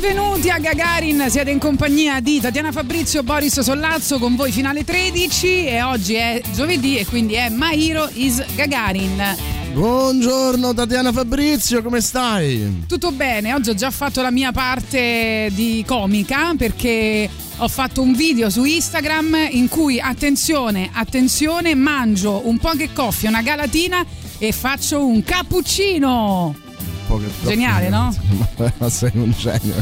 Benvenuti a Gagarin, siete in compagnia di Tatiana Fabrizio, Boris Sollazzo con voi finale 13 e oggi è giovedì e quindi è Mairo is Gagarin. Buongiorno Tatiana Fabrizio, come stai? Tutto bene, oggi ho già fatto la mia parte di comica perché ho fatto un video su Instagram in cui attenzione, attenzione, mangio un po' che coffee, una galatina e faccio un cappuccino. Geniale, no? Ma sei un genio.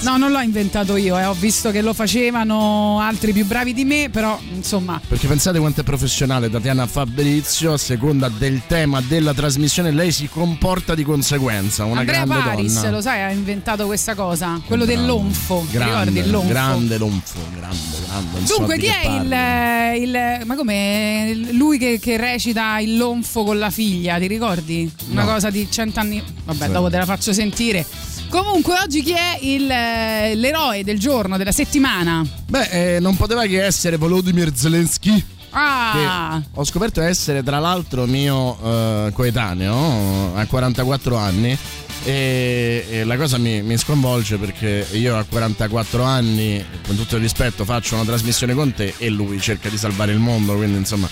No, non l'ho inventato io, eh. ho visto che lo facevano altri più bravi di me, però insomma. Perché pensate quanto è professionale Tatiana Fabrizio, a seconda del tema della trasmissione, lei si comporta di conseguenza. Una Andrea grande Paris, donna. lo sai, ha inventato questa cosa, quello Grande, dell'onfo. Grande, ricordi lonfo? grande lonfo, grande, grande. Dunque, chi che è il, il- Ma come lui che, che recita il lonfo con la figlia, ti ricordi? Una No. cosa di cent'anni. Vabbè. Dopo te la faccio sentire. Comunque, oggi chi è il, eh, l'eroe del giorno, della settimana? Beh, eh, non poteva che essere Volodymyr Zelensky. Ah! ho scoperto essere tra l'altro mio eh, coetaneo ha 44 anni e, e la cosa mi, mi sconvolge perché io a 44 anni con tutto il rispetto faccio una trasmissione con te e lui cerca di salvare il mondo quindi insomma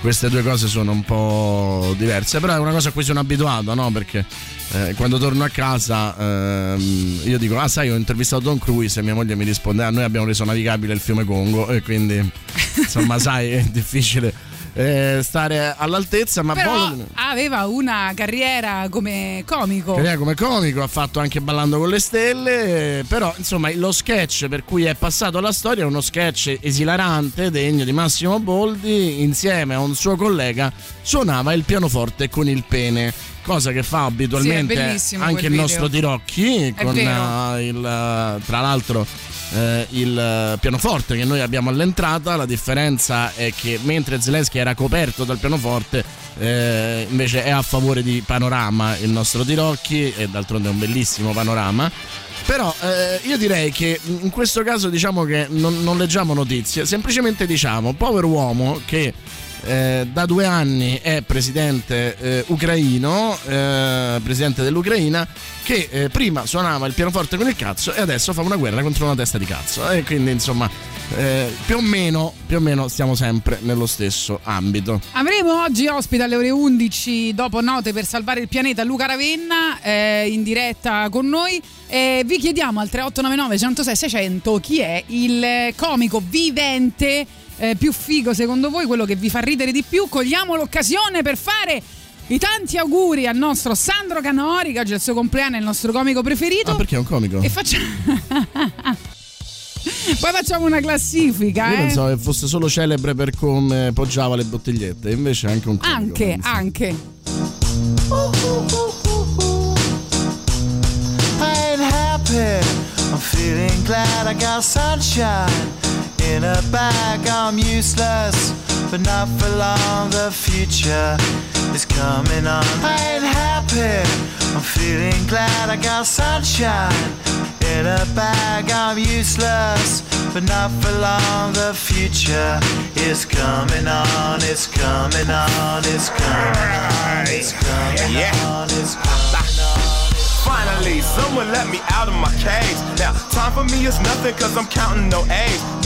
queste due cose sono un po' diverse però è una cosa a cui sono abituato no perché eh, quando torno a casa ehm, io dico ah sai ho intervistato Tom Cruise e mia moglie mi risponde ah noi abbiamo reso navigabile il fiume Congo e quindi insomma sai è difficile eh, stare all'altezza ma Però Volodymyr- aveva una carriera come comico. Carriera come comico, ha fatto anche Ballando con le stelle, eh, però insomma lo sketch per cui è passato alla storia è uno sketch esilarante, degno di Massimo Boldi, insieme a un suo collega suonava il pianoforte con il pene. Cosa che fa abitualmente Sì, anche il video. nostro Tirocchi, con eh, il, eh, tra l'altro eh, il eh, pianoforte che noi abbiamo all'entrata. La differenza è che mentre Zelensky era coperto dal pianoforte, eh, invece è a favore di panorama il nostro Tirocchi, e d'altronde è un bellissimo panorama. Però eh, io direi che in questo caso diciamo che non, non leggiamo notizie, semplicemente diciamo povero uomo che eh, da due anni è presidente eh, ucraino, eh, presidente dell'Ucraina, che eh, prima suonava il pianoforte con il cazzo e adesso fa una guerra contro una testa di cazzo. E quindi insomma eh, più, o meno, più o meno stiamo sempre nello stesso ambito. Avremo oggi ospite alle ore 11 dopo Note per salvare il pianeta Luca Ravenna in diretta con noi vi chiediamo al 3899 106 600 chi è il comico vivente eh, più figo secondo voi, quello che vi fa ridere di più. Cogliamo l'occasione per fare i tanti auguri al nostro Sandro Canori che oggi è il suo compleanno, è il nostro comico preferito. Ah, perché è un comico? E facciamo... Poi facciamo una classifica, Io eh. pensavo che fosse solo celebre per come poggiava le bottigliette, invece è anche un comico. Anche, penso. anche. I ain't happy. I'm feeling glad I got sunshine in a bag. I'm useless, but not for long. The future is coming on. I ain't happy. I'm feeling glad I got sunshine in a bag. I'm useless, but not for long. The future is coming on. It's coming on. It's coming on. It's coming on. It's coming on. Finally, someone let me out of my cage. Now, time for me is nothing cause I'm counting no A's.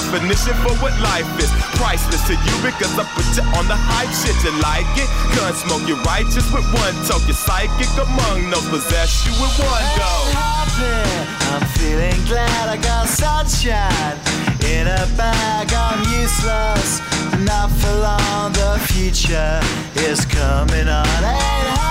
definition for what life is. Priceless to you because I put you on the hype shit. You like it? Gun smoke, you're righteous with one toke. You're psychic among those possess you with one go. happy. I'm feeling glad I got sunshine in a bag. I'm useless, not for long. The future is coming on. Ain't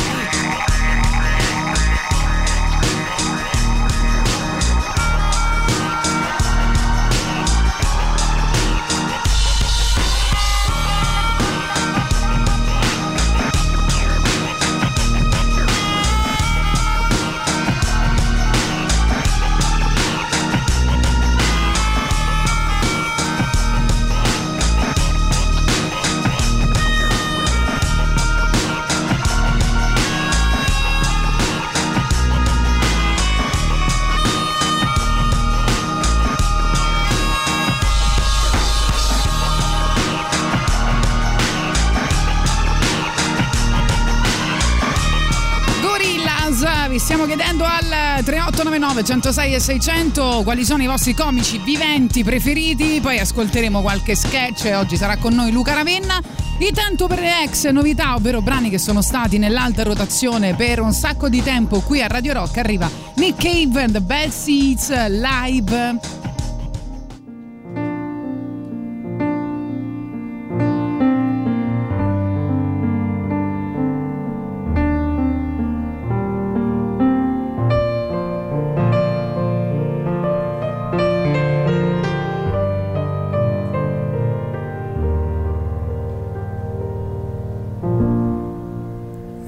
Vi stiamo chiedendo al 3899 106 e 600 quali sono i vostri comici viventi preferiti, poi ascolteremo qualche sketch, oggi sarà con noi Luca Ravenna. Intanto per le ex novità, ovvero brani che sono stati nell'alta rotazione per un sacco di tempo qui a Radio Rock, arriva Nick Cave and the Bad Seeds live.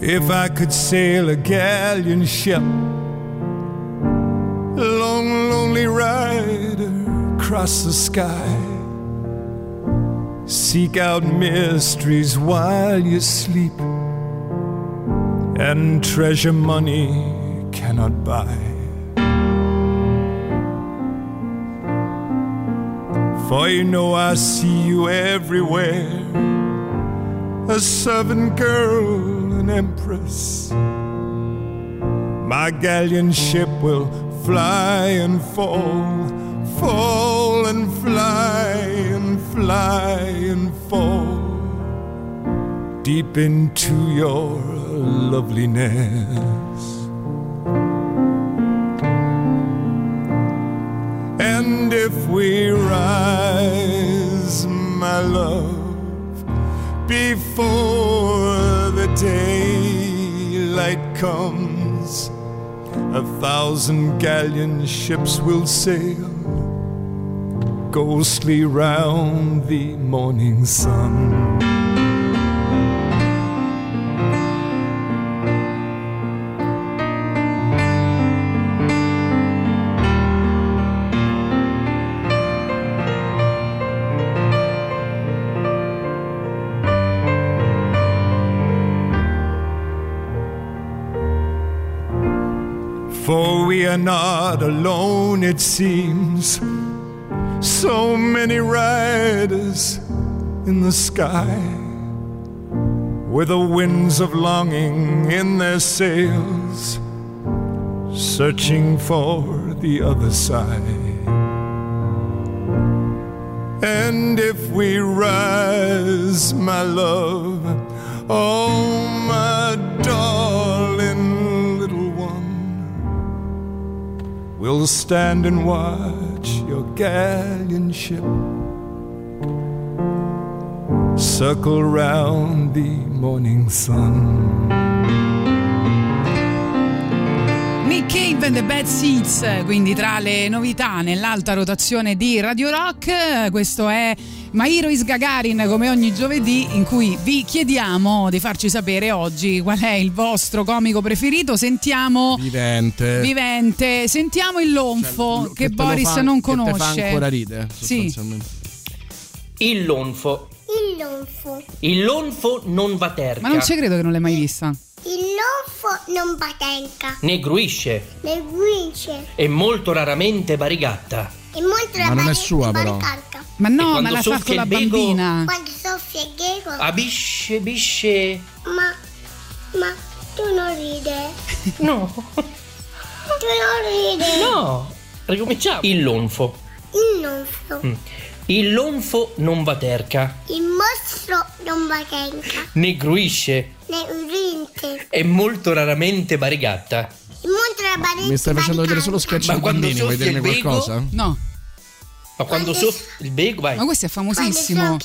If I could sail a galleon ship, a long, lonely rider across the sky, seek out mysteries while you sleep, and treasure money cannot buy. For you know I see you everywhere a servant girl, an empress. My galleon ship will fly and fall, fall and fly and fly and fall deep into your loveliness. And if we rise, my love, before daylight comes, a thousand galleon ships will sail ghostly round the morning sun. We are not alone, it seems. So many riders in the sky with the winds of longing in their sails, searching for the other side. And if we rise, my love, oh, my darling we'll stand and watch your galleon ship circle round the morning sun. Nick Cave and the Bad Seeds, quindi tra le novità nell'alta rotazione di Radio Rock, questo è Mairo is Gagarin come ogni giovedì in cui vi chiediamo di farci sapere oggi qual è il vostro comico preferito. Sentiamo Vivente. Vivente, sentiamo il lonfo Cioè, che, lo Boris fa- non che conosce. fa ancora ridere, Sì. sostanzialmente. Il lonfo. Il lonfo. Il lonfo non va terca. Ma non ci credo che non l'hai mai vista. Il lonfo non batenca. né gruisce. Ne guince. E molto raramente varigatta. E molto Ma non è sua, però. baricarca. Ma no, quando ma l'ha soffia fatto la bego- bambina. Quando soffia il ghego. Abisce, bisce. Ma, ma tu non ride. No, Tu non ride. no. Ricominciamo. Il lonfo. Il lonfo. Mm. Il lonfo non va terca. Il mostro non batenca. Né gruisce. Ne urinte. È molto raramente varigatta. Il mondo la baretta. Mi stai facendo vedere solo sketch Ma quando bambini, vuoi il bego- qualcosa? No, Ma quando soffia il bego, vai. ma questo è Quando famosissimo.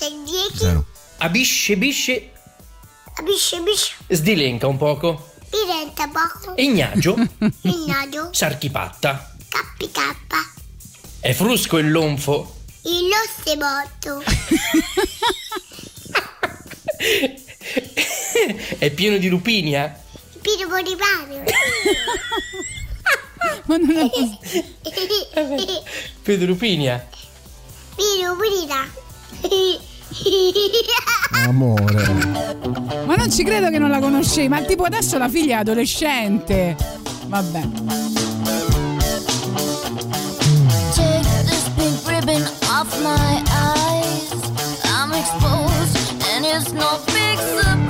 Zero. Abisce, bisce. Bisce, bisce. Sdilenca un poco. Diventa poco. Ignagio. Il nadio. Sarchipatta. Cappi cappa. È frusco il lonfo. Il botto. È pieno di lupinia. Piro borivario. Ma non è possibile. Pieno di lupinia. Piro burira. Amore. Ma non ci credo che non la conoscevi, ma tipo adesso la figlia è adolescente. Vabbè. My eyes. I'm exposed, and it's no big surprise.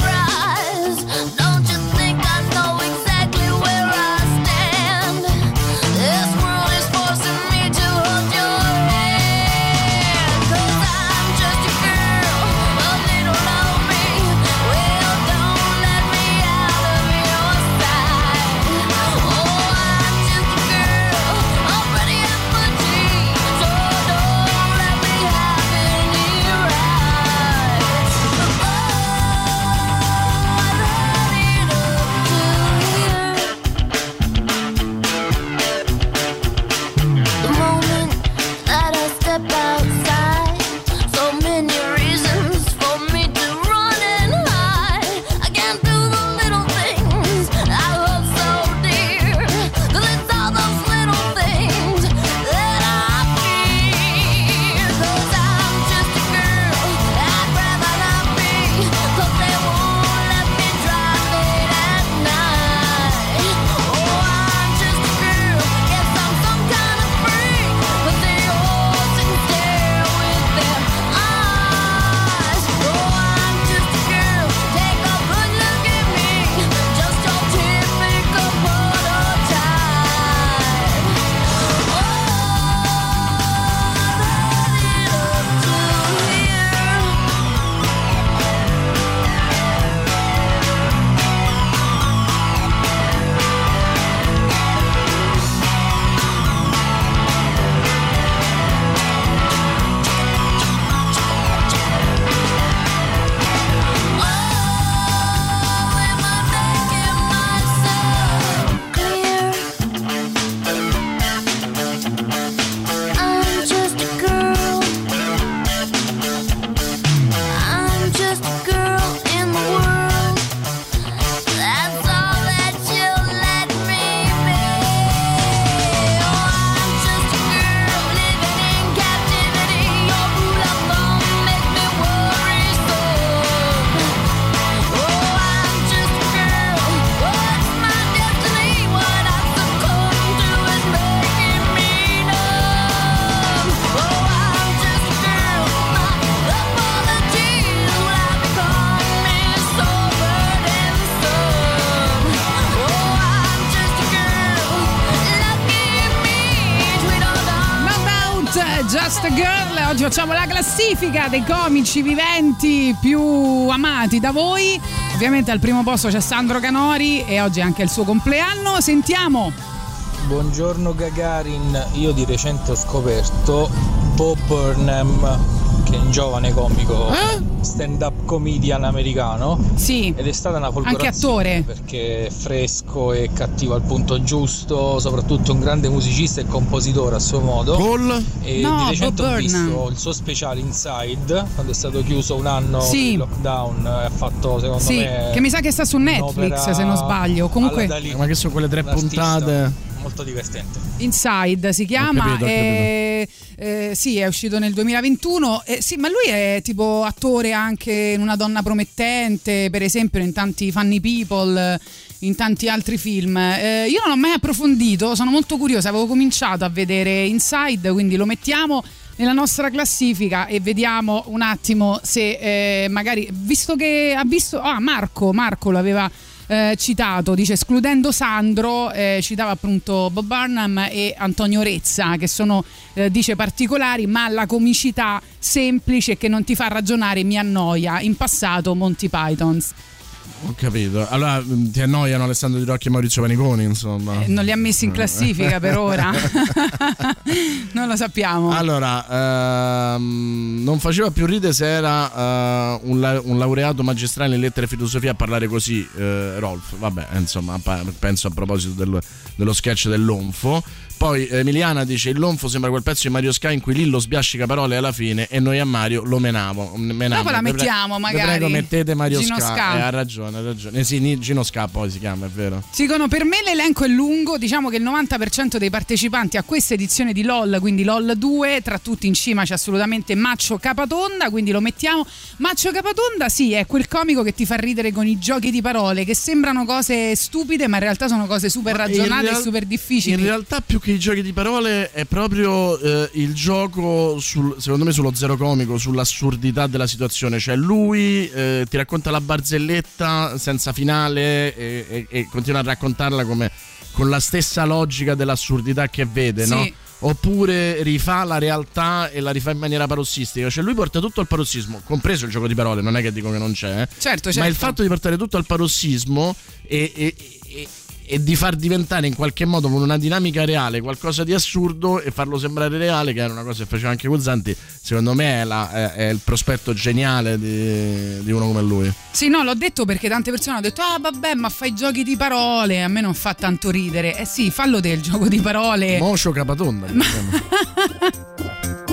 Classifica dei comici viventi più amati da voi. Ovviamente al primo posto c'è Sandro Canori e oggi è anche il suo compleanno. Sentiamo. Buongiorno Gagarin, io di recente ho scoperto Bob Burnham, che è un giovane comico stand-up comedian americano. Sì. Ed è stata una Anche folgorazione attore. perché è fresco e cattivo al punto giusto, soprattutto un grande musicista e compositore a suo modo. E No, di recente Bob ho visto Burnham. il suo speciale Inside, quando è stato chiuso un anno Sì. di lockdown, e ha fatto secondo Sì, me che mi sa che sta su Netflix se non sbaglio. Comunque Dalì. Ma che sono quelle tre puntate? Molto divertente. Inside si chiama. capito, ho e- eh, sì, è uscito nel 2021. Eh, sì, ma lui è tipo attore anche in Una donna promettente, per esempio, in tanti Funny People. In tanti altri film. Eh, io non ho mai approfondito, sono molto curiosa. Avevo cominciato a vedere Inside, quindi lo mettiamo nella nostra classifica e vediamo un attimo se eh, magari, visto che ha visto, ah Marco, Marco lo aveva eh, citato, dice escludendo Sandro, eh, citava appunto Bob Burnham e Antonio Rezza, che sono, eh, dice, particolari, ma la comicità semplice che non ti fa ragionare mi annoia. In passato Monty Pythons. Ho capito. Allora mh, ti annoiano Alessandro Di Rocchi e Maurizio Paniconi, insomma. Eh, non li ha messi in classifica per ora. non lo sappiamo. Allora, ehm, non faceva più ridere se era eh, un, la- un laureato magistrale in lettere e filosofia a parlare così, eh, Rolf. Vabbè, insomma, pa- penso a proposito del- dello sketch dell'onfo. Poi Emiliana dice: Il lonfo sembra quel pezzo di Mario Sky in cui Lillo sbiascica parole alla fine e noi a Mario lo menavo. menamo. Dopo la pre- mettiamo, vi magari. prego, mettete Mario Gino Sky. Ska. Eh, ha ragione, ha ragione. Eh sì, Gino Ska poi si chiama, è vero. Dicono per me l'elenco è lungo, diciamo che il 90% dei partecipanti a questa edizione di LOL, quindi LOL 2, tra tutti in cima c'è assolutamente Maccio Capatonda, quindi lo mettiamo. Maccio Capatonda sì, è quel comico che ti fa ridere con i giochi di parole che sembrano cose stupide ma in realtà sono cose super Ma ragionate e real- super difficili. In realtà, più che i giochi di parole, è proprio eh, il gioco, sul- secondo me, sullo zero comico, sull'assurdità della situazione. Cioè, lui eh, ti racconta la barzelletta senza finale e, e- e continua a raccontarla come con la stessa logica dell'assurdità che vede, Sì. no? Oppure rifà la realtà e la rifà in maniera parossistica. Cioè, lui porta tutto al parossismo, compreso il gioco di parole, non è che dico che non c'è. eh. Certo, Ma certo. il fatto di portare tutto al parossismo e, e- e- di far diventare in qualche modo con una dinamica reale qualcosa di assurdo e farlo sembrare reale, che era una cosa che faceva anche Guzzanti, secondo me è, la- è- è il prospetto geniale di, di uno come lui. Sì, no, l'ho detto perché tante persone hanno detto: Ah, vabbè, ma fai giochi di parole. A me non fa tanto ridere. Eh sì, fallo te il gioco di parole. Mocio Capatonda. diciamo.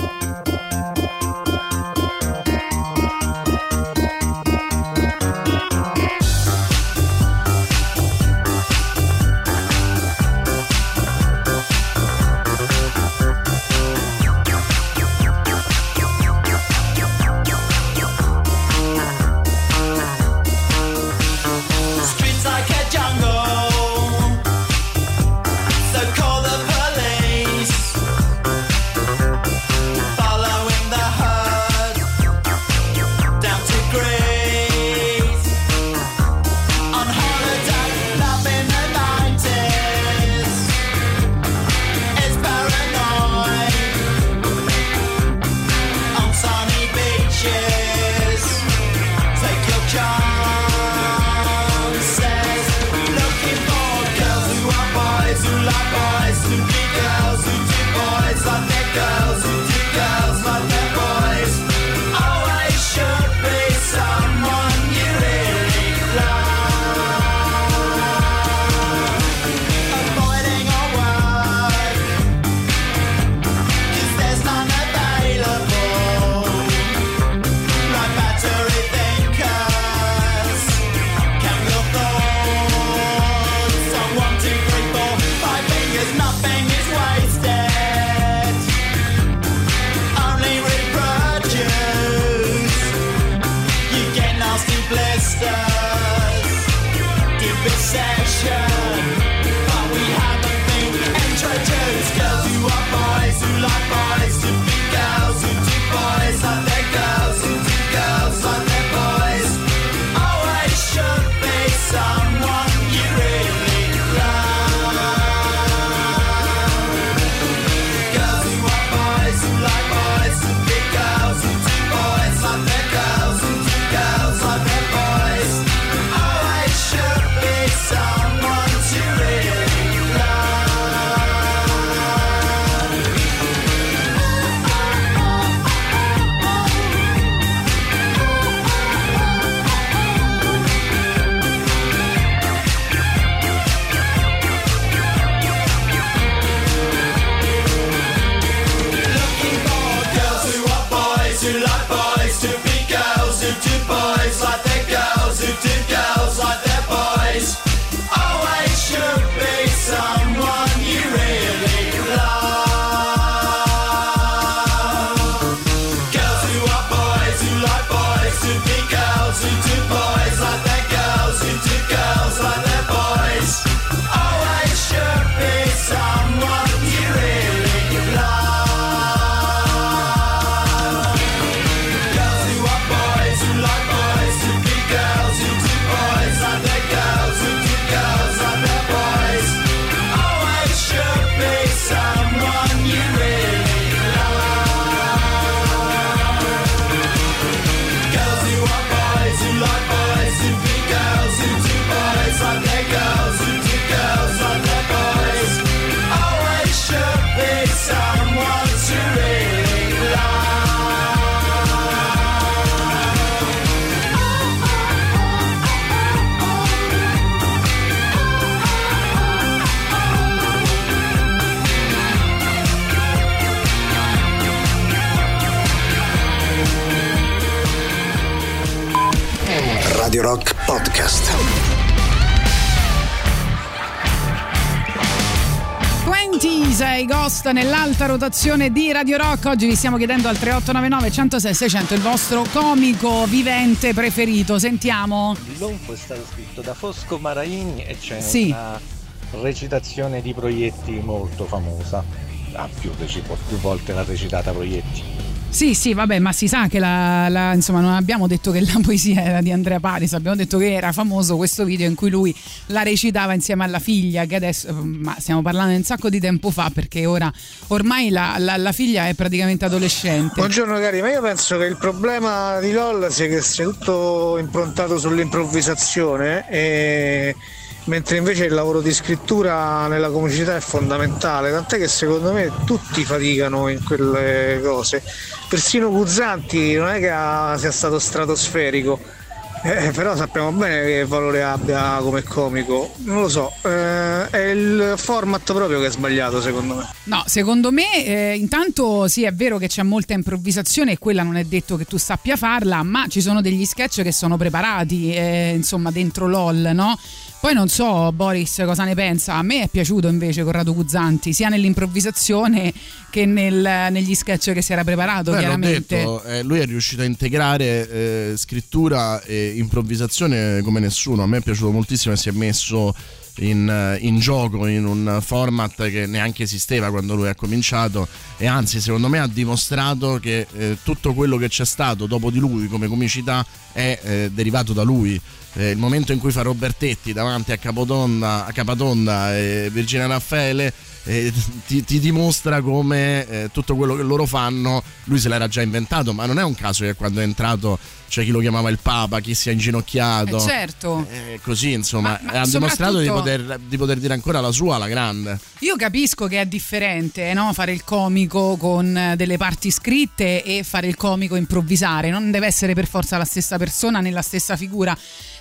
Podcast. 26 Ghost nell'alta rotazione di Radio Rock. Oggi vi stiamo chiedendo al 3899 106 600 il vostro comico vivente preferito. Sentiamo. Il lonfo è stato scritto da Fosco Maraini e c'è Sì. una recitazione di Proietti molto famosa. Ha più, più volte l'ha recitata Proietti. Sì, sì, vabbè, ma si sa che la, la- insomma, non abbiamo detto che la poesia era di Andrea Paris, abbiamo detto che era famoso questo video in cui lui la recitava insieme alla figlia, che adesso, ma stiamo parlando di un sacco di tempo fa, perché ora ormai la, la- la figlia è praticamente adolescente. Buongiorno cari, ma io penso che il problema di LOL sia che sia tutto improntato sull'improvvisazione e mentre invece il lavoro di scrittura nella comicità è fondamentale, tant'è che secondo me tutti faticano in quelle cose. Persino Guzzanti non è che ha- sia stato stratosferico. Eh, però sappiamo bene che valore abbia come comico, non lo so, eh, è il format proprio che è sbagliato secondo me. No, secondo me eh, intanto sì è vero che c'è molta improvvisazione e quella non è detto che tu sappia farla, ma ci sono degli sketch che sono preparati, eh, insomma, dentro LOL, no? Poi non so Boris cosa ne pensa, a me è piaciuto invece Corrado Guzzanti, sia nell'improvvisazione che nel- negli sketch che si era preparato, Beh, chiaramente. detto, eh, lui è riuscito a integrare eh, scrittura e improvvisazione come nessuno. A me è piaciuto moltissimo e si è messo in, eh, in gioco in un format che neanche esisteva quando lui ha cominciato e anzi secondo me ha dimostrato che eh, tutto quello che c'è stato dopo di lui come comicità è eh, derivato da lui. Eh, il momento in cui fa Robertetti davanti a Capotonda, a Capatonda e Virginia Raffaele eh, ti, ti dimostra come eh, tutto quello che loro fanno lui se l'era già inventato ma non è un caso che quando è entrato c'è chi lo chiamava il Papa chi si è inginocchiato Eh, certo. Eh, così insomma Ma- ma ha dimostrato di poter, di poter dire ancora la sua alla grande Io capisco che è differente no? fare il comico con eh, delle parti scritte e fare il comico improvvisare, non deve essere per forza la stessa persona né la stessa figura.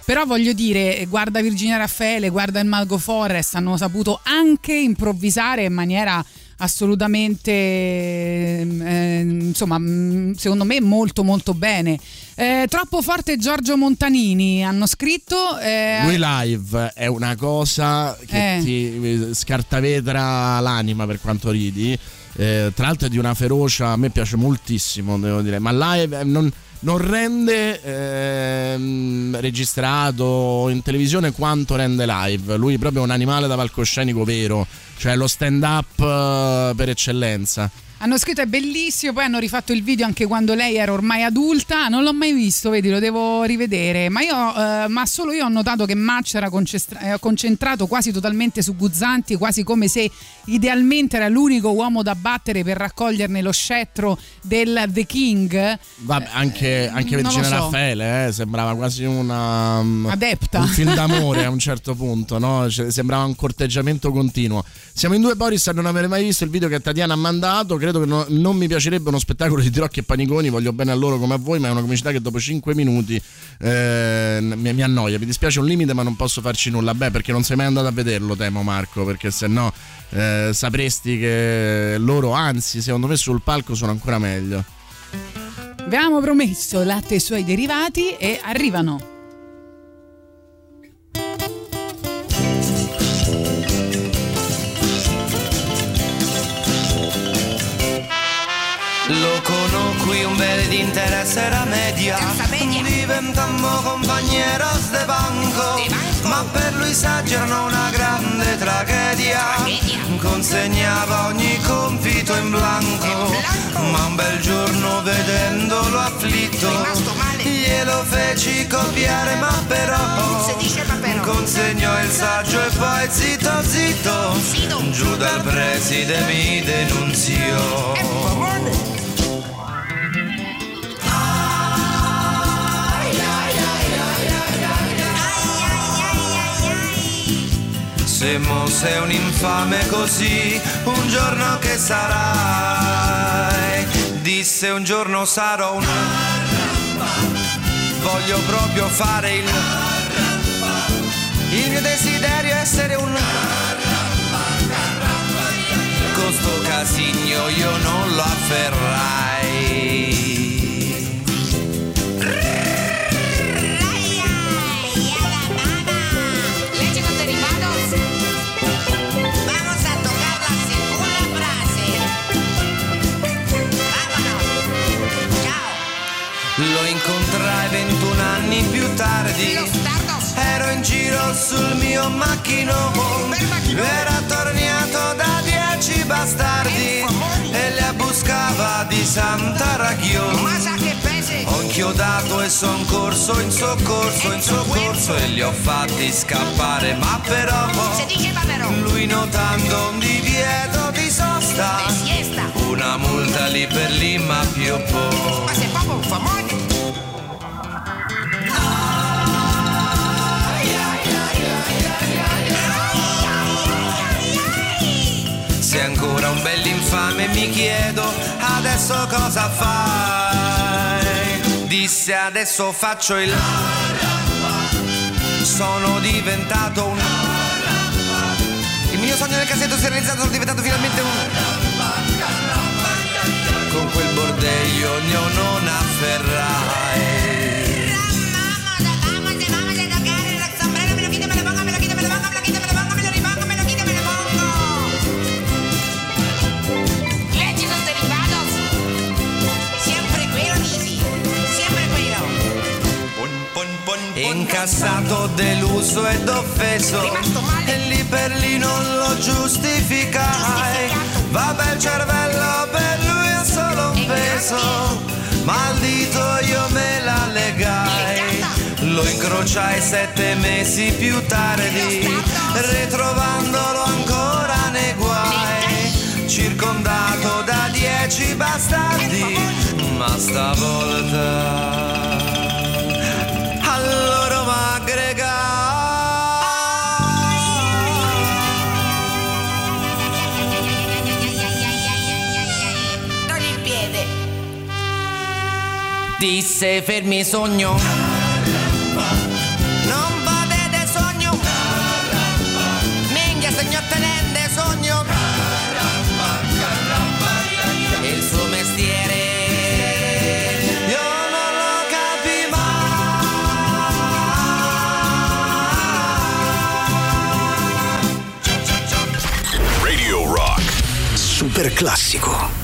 Però voglio dire, guarda Virginia Raffaele, guarda il Malgo Forest, hanno saputo anche improvvisare in maniera assolutamente, eh, insomma, mm, secondo me molto molto bene. Eh, troppo forte Giorgio Montanini, hanno scritto... eh, lui live è una cosa che Eh. ti scartavetra l'anima per quanto ridi Eh, tra l'altro è di una ferocia a me piace moltissimo devo dire ma live eh, non, non rende ehm, registrato in televisione quanto rende live. Lui proprio è un animale da palcoscenico vero cioè lo stand up eh, per eccellenza Hanno scritto è bellissimo, poi hanno rifatto il video anche quando lei era ormai adulta, non l'ho mai visto, vedi, lo devo rivedere, ma, io, eh, ma solo io ho notato che Match era eh, concentrato quasi totalmente su Guzzanti, quasi come se idealmente era l'unico uomo da battere per raccoglierne lo scettro del The King. Vabbè, anche, anche lo Virginia so. Raffaele eh, sembrava quasi una um, Adepta. un film d'amore a un certo punto, no? Cioè, sembrava un corteggiamento continuo. Siamo in due Boris a non avere mai visto il video che Tatiana ha mandato. Credo che no- non mi piacerebbe uno spettacolo di Tirocchi e Paniconi. Voglio bene a loro come a voi, ma è una comicità che dopo 5 minuti eh, mi, mi annoia. Mi dispiace un limite, ma non posso farci nulla. Beh, perché non sei mai andato a vederlo, temo Marco, perché se no eh, sapresti che loro, anzi, secondo me sul palco sono ancora meglio. Abbiamo promesso latte e suoi derivati e arrivano. Conobbi un bel di interesse era media, diventammo compagneros de banco, ma per lui s'aggiornò una grande tragedia, consegnava ogni compito in blanco, ma un bel giorno vedendolo afflitto, glielo feci copiare ma però, consegnò il saggio e poi zitto zitto, giù dal preside mi denunziò. Se mo sei un infame così, un giorno che sarai, disse un giorno sarò un... Voglio proprio fare il... Il mio desiderio è essere un... Con sto casigno io non lo afferrai. Tardi. Ero in giro sul mio macchinone Era tornato da dieci bastardi. E le buscava di Santa Ma pese? Ho inchiodato e son corso in soccorso, in soccorso E li ho fatti scappare. Ma però Se lui notando un divieto di sosta Una multa lì per lì ma più po' Proprio un bell'infame mi chiedo Adesso cosa fai? Disse adesso faccio il Sono diventato un Il mio sogno nel cassetto si è realizzato Sono diventato finalmente un Con quel bordello io non afferrai Incassato, deluso ed offeso. E lì per lì non lo giustificai. Vabbè il cervello per lui è solo un peso. Ma al dito io me la legai. Lo incrociai sette mesi più tardi. Ritrovandolo ancora nei guai. Circondato da dieci bastardi. Ma stavolta Disse fermi sogno. Non potete sogno. Minchia signor tenente sogno. Il suo mestiere. Io non lo capi Radio Rock. Super classico.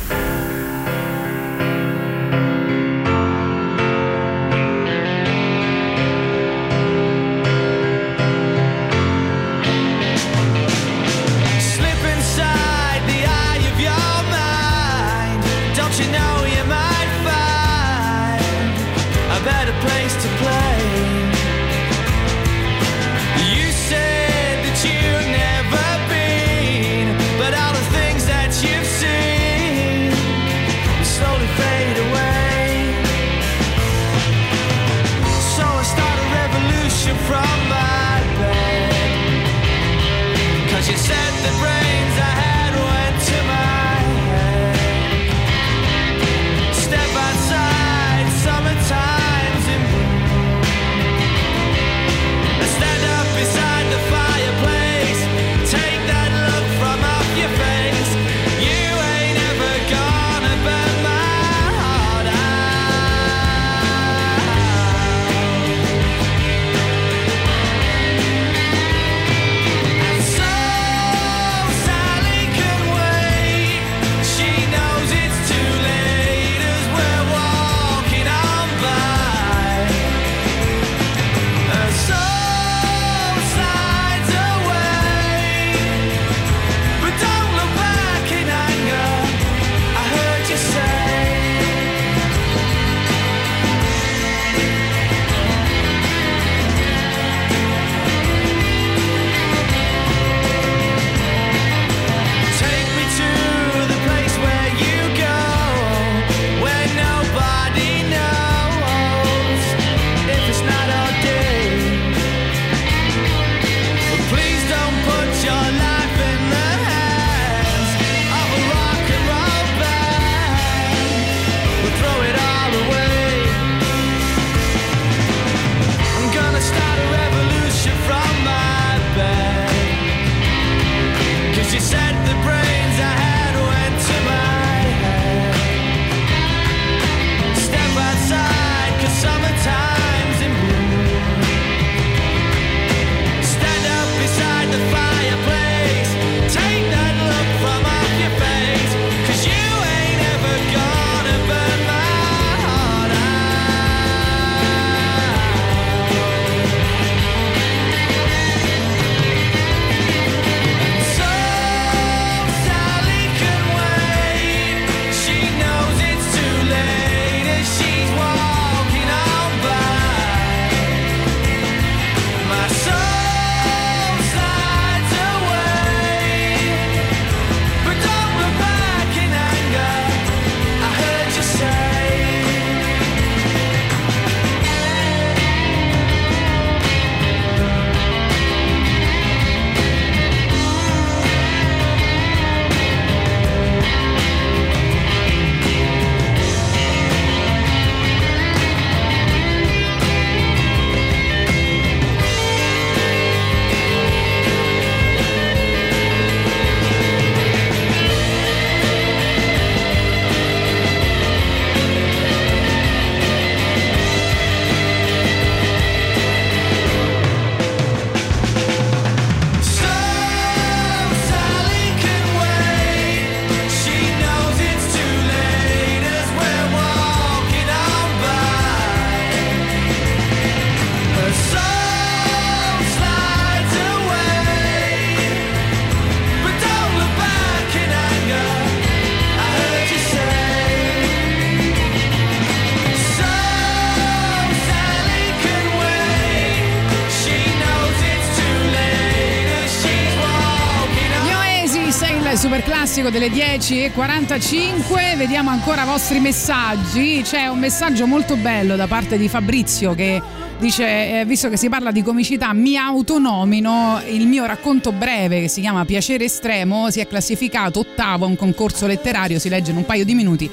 Classico delle 10.45. Vediamo ancora i vostri messaggi. C'è un messaggio molto bello da parte di Fabrizio che dice: eh, Visto che si parla di comicità, mi autonomino. Il mio racconto breve che si chiama Piacere estremo si è classificato ottavo a un concorso letterario. Si legge in un paio di minuti.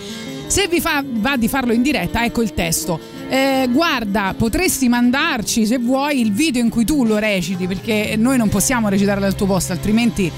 Se vi fa, va di farlo in diretta, ecco il testo. Eh, guarda, potresti mandarci se vuoi il video in cui tu lo reciti, perché noi non possiamo recitare dal tuo posto, altrimenti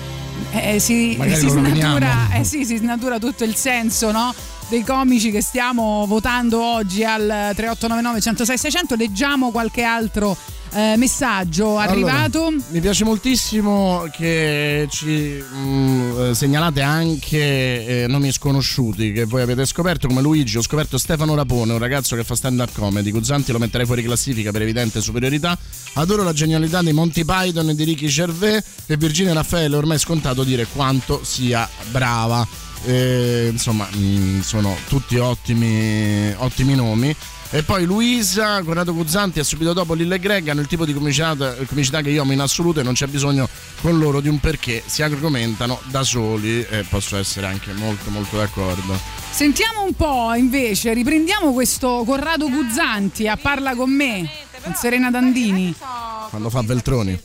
eh, si, Magari si roviniamo. snatura, eh sì, si snatura tutto il senso, no? Dei comici che stiamo votando oggi al 3899 106 600. Leggiamo qualche altro eh, messaggio arrivato. Allora, mi piace moltissimo che ci mm, eh, segnalate anche eh, nomi sconosciuti che voi avete scoperto, come Luigi. Ho scoperto Stefano Rapone, un ragazzo che fa stand-up comedy. Guzzanti lo metterei fuori classifica per evidente superiorità. Adoro la genialità di Monty Python e di Ricky Gervais. E Virginia Raffaele, ormai è scontato dire quanto sia brava. Eh, insomma, mm, sono tutti ottimi, ottimi nomi. E poi Luisa, Corrado Guzzanti e subito dopo Lille e Greg hanno il tipo di comicità, comicità che io amo in assoluto e non c'è bisogno con loro di un perché, si argomentano da soli e posso essere anche molto molto d'accordo. Sentiamo un po' invece, riprendiamo questo Corrado Guzzanti a Parla con me, con Serena Dandini. Quando fa Veltroni.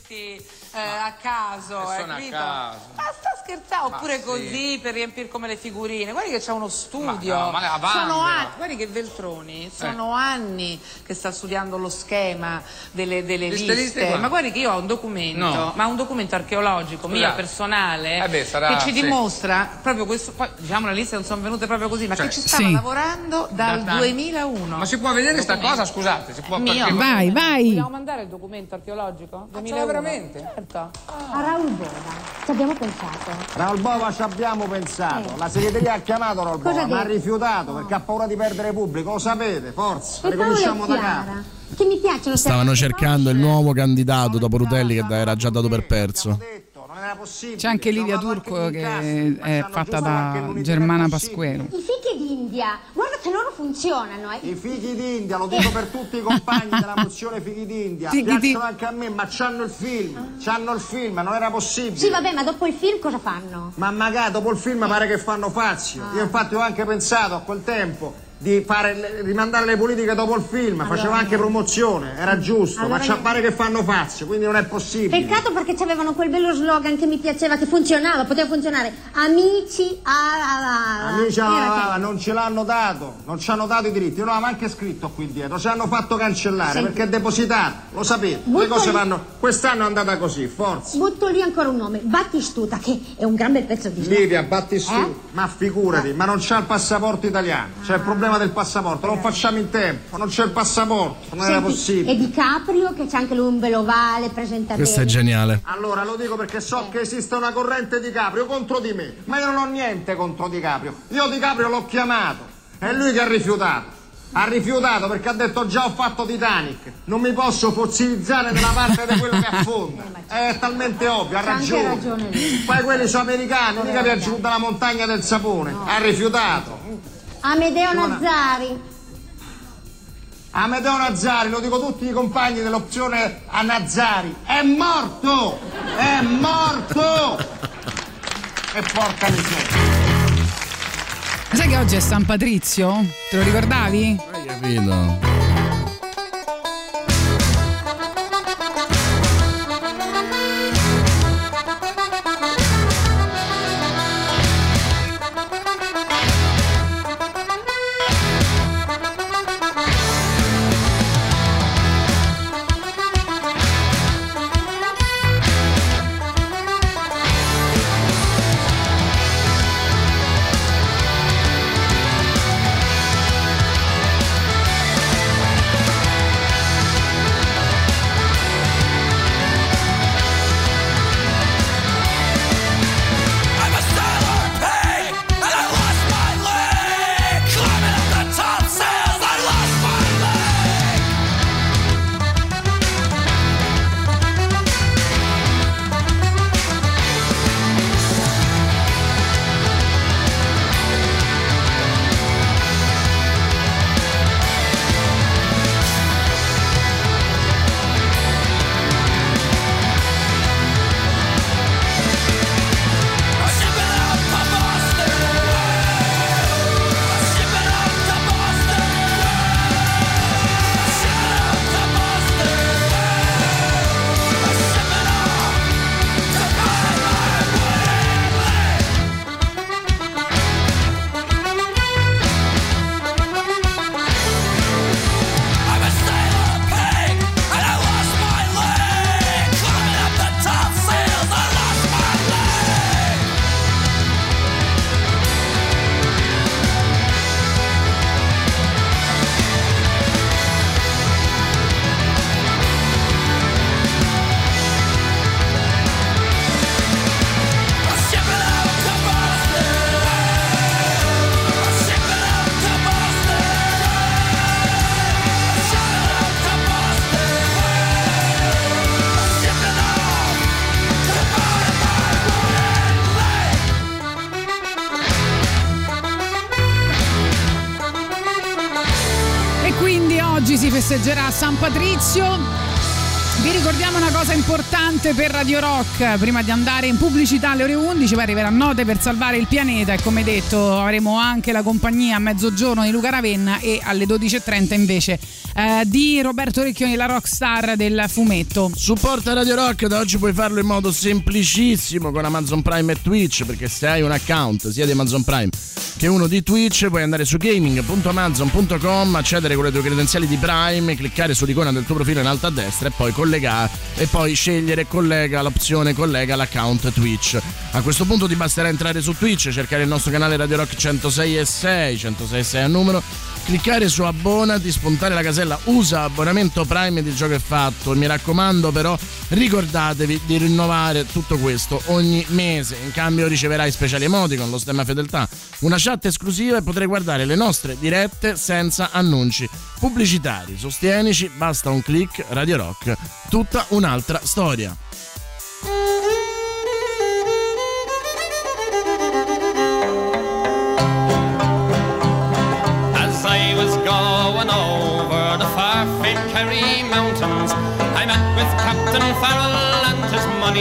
Eh, a caso, a capito? caso. Ma sta scherzando, oppure sì. così per riempire come le figurine. Guardi che c'è uno studio. Ma no, ma sono anni, guardi che Veltroni, sono anni che sta studiando lo schema delle, delle Liste, liste. ma guardi che io ho un documento, No. ma un documento archeologico mio personale Eh beh, sarà- che ci sì. dimostra proprio questo. Poi diciamo le liste non sono venute proprio così, ma Cioè, che ci stava sì. lavorando dal Da tanto. 2001. Ma si può vedere sta Documento. cosa, scusate? Si può Mio. perché- Vai, vai. Vogliamo mandare il documento archeologico? 2001? veramente? Certo. A Raul Bova ci abbiamo pensato. Raul Bova ci abbiamo pensato, Eh. la segreteria ha chiamato Raul Cosa Bova, ma ha rifiutato perché ha paura di perdere pubblico, lo sapete, forza, E ricominciamo da capo. che mi piacciono Stavano cercando il nuovo candidato dopo Rutelli che era già dato per perso. Non era possibile. C'è anche Livia Turco che è fatta da Germana Pasquero. I fichi d'India, guarda che loro funzionano. Eh. I fichi d'India, lo dico per tutti i compagni della mozione fichi d'India, Fichi di- piacciono anche a me, ma c'hanno il film, c'hanno il film, non era possibile. Sì, vabbè, ma dopo il film cosa fanno? Ma magari dopo il film pare che fanno fazio. Ah. Io infatti ho anche pensato a quel tempo di fare, rimandare le politiche dopo il film, Allora- anche promozione, era giusto, Allora ma c'ha io- pare che fanno fazio, quindi non è possibile. Peccato perché avevano quel bello slogan che mi piaceva, che funzionava, poteva funzionare. Amici a... a- a- Amici, che- non ce l'hanno dato, non ci hanno dato i diritti, io non l'avevo anche scritto qui dietro, ci hanno fatto cancellare Senti. perché è depositato, lo sapete, le Butto cose lì- vanno, quest'anno è andata così, forza. Butto lì ancora un nome, Battistuta, che è un gran bel pezzo di Livia, batti su, Eh? ma figurati, ma non c'ha il passaporto italiano, c'è il problema del passaporto, non facciamo in tempo, non c'è il passaporto, non era Senti, possibile. E Di Caprio, che c'è anche lui un bel ovale, presenta Questo è geniale. Allora lo dico perché so che esiste una corrente di Caprio contro di me, ma io non ho niente contro Di Caprio. Io Di Caprio l'ho chiamato, è lui che ha rifiutato. Ha rifiutato perché ha detto già ho fatto Titanic, non mi posso fossilizzare nella parte di quello che affonda. È talmente ovvio, ha ragione. ragione lui. Poi quelli sono americani, mica vi ha giù dalla montagna del sapone. Ha rifiutato. Amedeo Giovanna. Nazzari. Amedeo Nazzari, lo dico a tutti i compagni dell'opzione a Nazzari, è morto! È morto! E porca miseria. Sai che oggi è San Patrizio? Te lo ricordavi? Hai capito? Patrizio. Vi ricordiamo una cosa importante per Radio Rock, prima di andare in pubblicità alle ore 11 poi arriverà note per salvare il pianeta e come detto avremo anche la compagnia a mezzogiorno di Luca Ravenna e alle 12.30 invece eh, di Roberto Recchioni, la rockstar del fumetto. Supporta Radio Rock, da oggi puoi farlo in modo semplicissimo con Amazon Prime e Twitch, perché se hai un account sia di Amazon Prime che uno di Twitch puoi andare su gaming.amazon.com, accedere con le tue credenziali di Prime, cliccare sull'icona del tuo profilo in alto a destra e poi collegare e poi scegliere collega l'opzione collega l'account Twitch. A questo punto ti basterà entrare su Twitch, cercare il nostro canale Radio Rock 106 e 6, 106 e 6 a numero cliccare su abbonati, spuntare la casella usa abbonamento Prime di gioco è fatto. Mi raccomando, però, ricordatevi di rinnovare tutto questo ogni mese. In cambio, riceverai speciali emoticon, lo stemma fedeltà, una chat esclusiva e potrai guardare le nostre dirette senza annunci pubblicitari. Sostienici, basta un click, Radio Rock, tutta un'altra storia.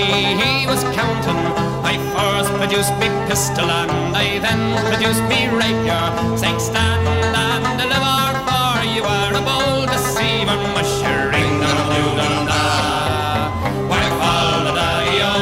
He was counting. I first produced me pistol and I then produced me rapier, saying stand and deliver, for you are a bold deceiver, mushering dum doo dum da. Whack fall the daddy-o,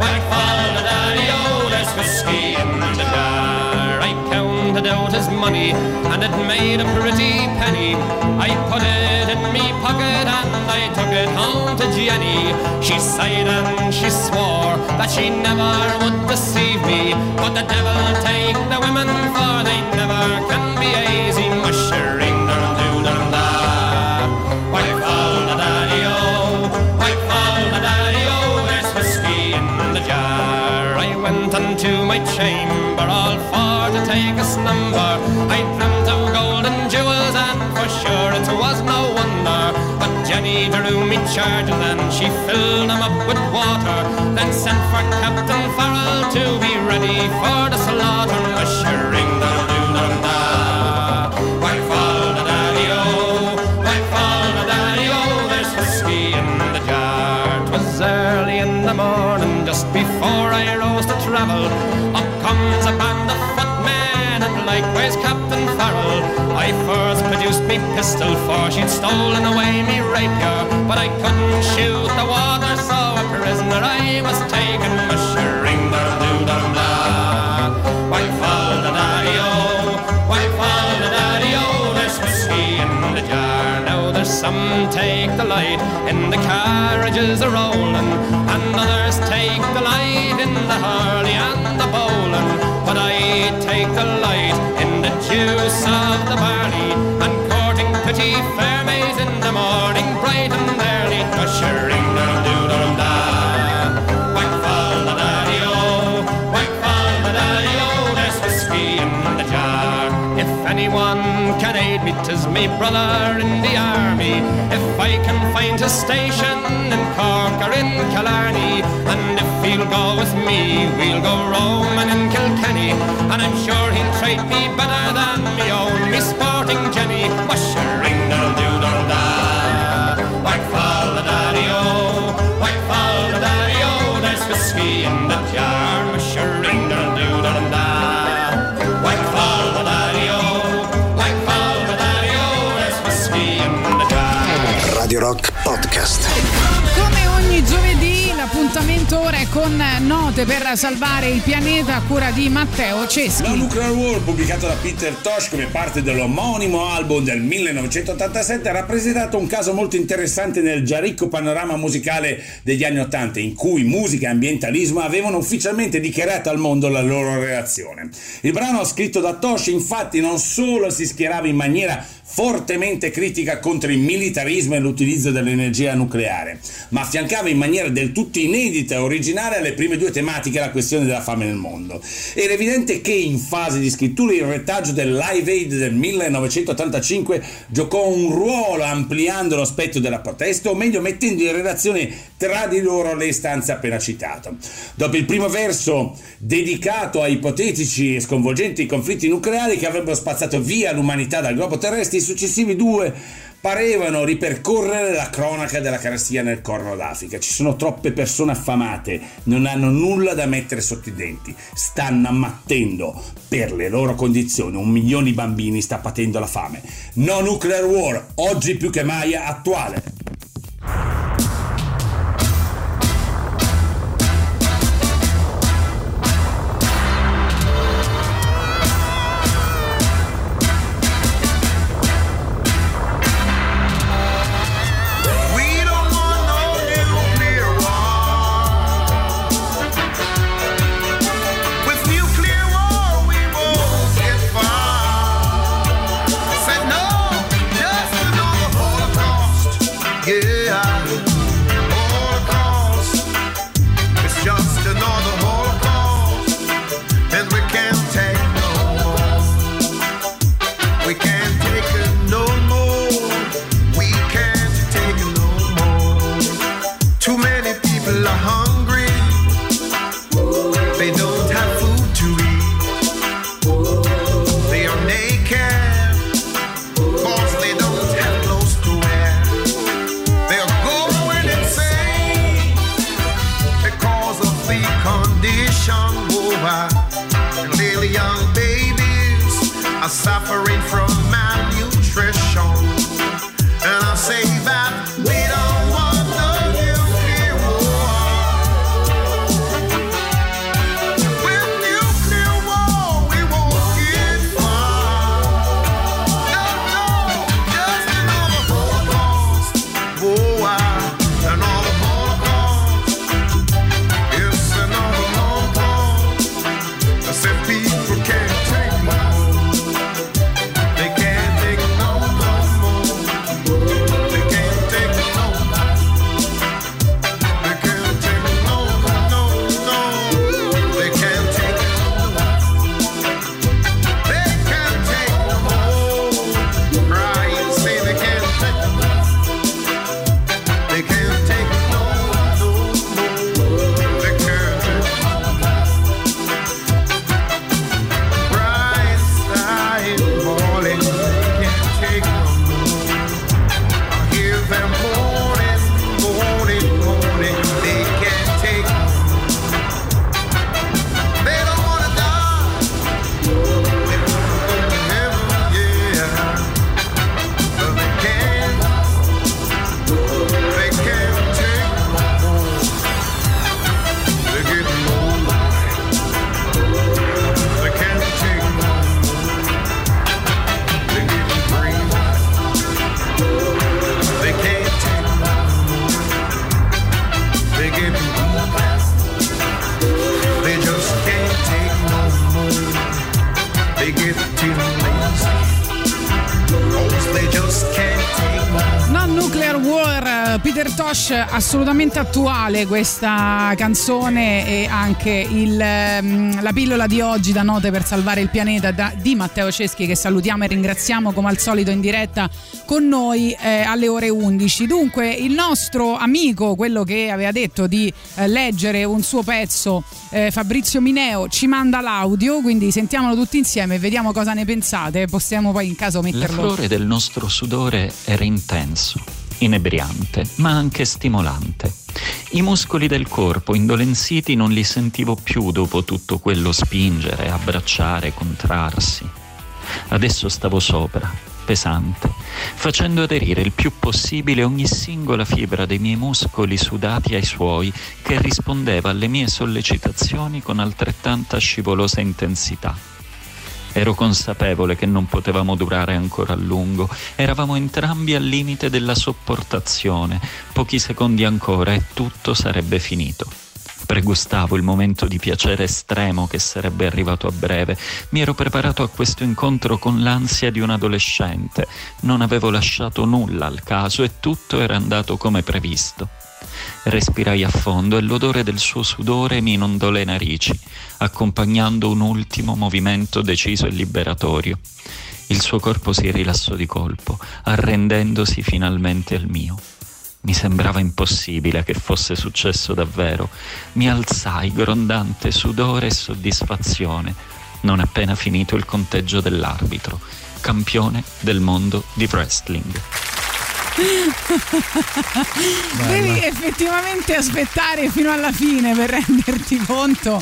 whack fall the daddy-o, there's whiskey in the jar. I counted out his money and it made a pretty penny. I put it in me pocket and I took it home to Jenny. She sighed and she swore that she never would deceive me. But the devil take the women for they never can be easy. Mushering dum doo dum da. Whack fall the daddy-o, whack fall the daddy-o, there's whiskey in the jar. I went unto my chamber all for to take a slumber. I for sure it was no wonder. But Jenny drew me charging and then she filled them up with water. Then sent for Captain Farrell to be ready for the slaughter. Mushering dum doo dum da. Whack fall the daddy-o, whack fall the daddy-o, there's whiskey in the jar. 'Twas early in the morning, just before I rose to travel. Likewise Captain Farrell. I first produced me pistol for she'd stolen away me rapier, but I couldn't shoot the water, so a prisoner I was taken. Mushering doo dum da. Whack fall the daddy-o, whack fall the daddy-o, there's whiskey in the jar. Now there's some take the light in the carriages a rolling, and others take the light in the hurley and the bowling. But I take the light juice of the barley, and courting pretty fair maids in the morning, bright and early, ushering dum doo dum da. Whack fall the daddy-o, oh. whack fall the daddy-o, oh. there's whiskey in the jar. If anyone can aid me, 'tis me brother in the army. If I can find a station in Cork or in Killarney, and if he'll go with me, we'll go roaming in Kilkenny. And I'm sure he'll treat me better than me own, me sporting Jenny. Mushering dum ring, dum da. Whack fall the daddy-o, whack fall the daddy-o, there's whiskey in the jar. Mushering dum doo dum da. Whack fall the daddy-o, whack fall the daddy-o, there's whiskey in the jar. Radio Rock Podcast. L'appuntamento ora è con note per salvare il pianeta a cura di Matteo La Ceschi. Nuclear War, pubblicato da Peter Tosh come parte dell'omonimo album del 1987, ha rappresentato un caso molto interessante nel già ricco panorama musicale degli anni 80, in cui musica e ambientalismo avevano ufficialmente dichiarato al mondo la loro relazione. Il brano scritto da Tosh, infatti, non solo si schierava in maniera fortemente critica contro il militarismo e l'utilizzo dell'energia nucleare, ma affiancava in maniera del tutto inedita e originale alle prime due tematiche la questione della fame nel mondo. Era evidente che in fase di scrittura il retaggio del Live Aid del 1985 giocò un ruolo ampliando lo spettro della protesta, o meglio mettendo in relazione tra di loro le istanze appena citate. Dopo il primo verso dedicato a ipotetici e sconvolgenti conflitti nucleari che avrebbero spazzato via l'umanità dal globo terrestre, i successivi due parevano ripercorrere la cronaca della carestia nel Corno d'Africa. Ci sono troppe persone affamate, non hanno nulla da mettere sotto i denti, stanno ammattendo per le loro condizioni. Un milione di bambini sta patendo la fame. No nuclear war, oggi più che mai attuale. Assolutamente attuale questa canzone e anche il, ehm, la pillola di oggi da Note per salvare il pianeta da- di Matteo Ceschi che salutiamo e ringraziamo come al solito in diretta con noi eh, alle ore 11. Dunque il nostro amico, quello che aveva detto di eh, leggere un suo pezzo, eh, Fabrizio Mineo, ci manda l'audio, quindi sentiamolo tutti insieme e vediamo cosa ne pensate, possiamo poi in caso metterlo. L'efflore del nostro sudore era intenso, inebriante, ma anche stimolante. I muscoli del corpo indolenziti non li sentivo più dopo tutto quello spingere, abbracciare, contrarsi. Adesso stavo sopra, pesante, facendo aderire il più possibile ogni singola fibra dei miei muscoli sudati ai suoi, che rispondeva alle mie sollecitazioni con altrettanta scivolosa intensità. Ero consapevole che non potevamo durare ancora a lungo, eravamo entrambi al limite della sopportazione, pochi secondi ancora e tutto sarebbe finito. Pregustavo il momento di piacere estremo che sarebbe arrivato a breve. Mi ero preparato a questo incontro con l'ansia di un adolescente. Non avevo lasciato nulla al caso e tutto era andato come previsto. Respirai a fondo e l'odore del suo sudore mi inondò le narici, accompagnando un ultimo movimento deciso e liberatorio. Il suo corpo si rilassò di colpo, arrendendosi finalmente al mio. Mi sembrava impossibile che fosse successo davvero. Mi alzai grondante sudore e soddisfazione, non appena finito il conteggio dell'arbitro, campione del mondo di wrestling. Devi effettivamente aspettare fino alla fine per renderti conto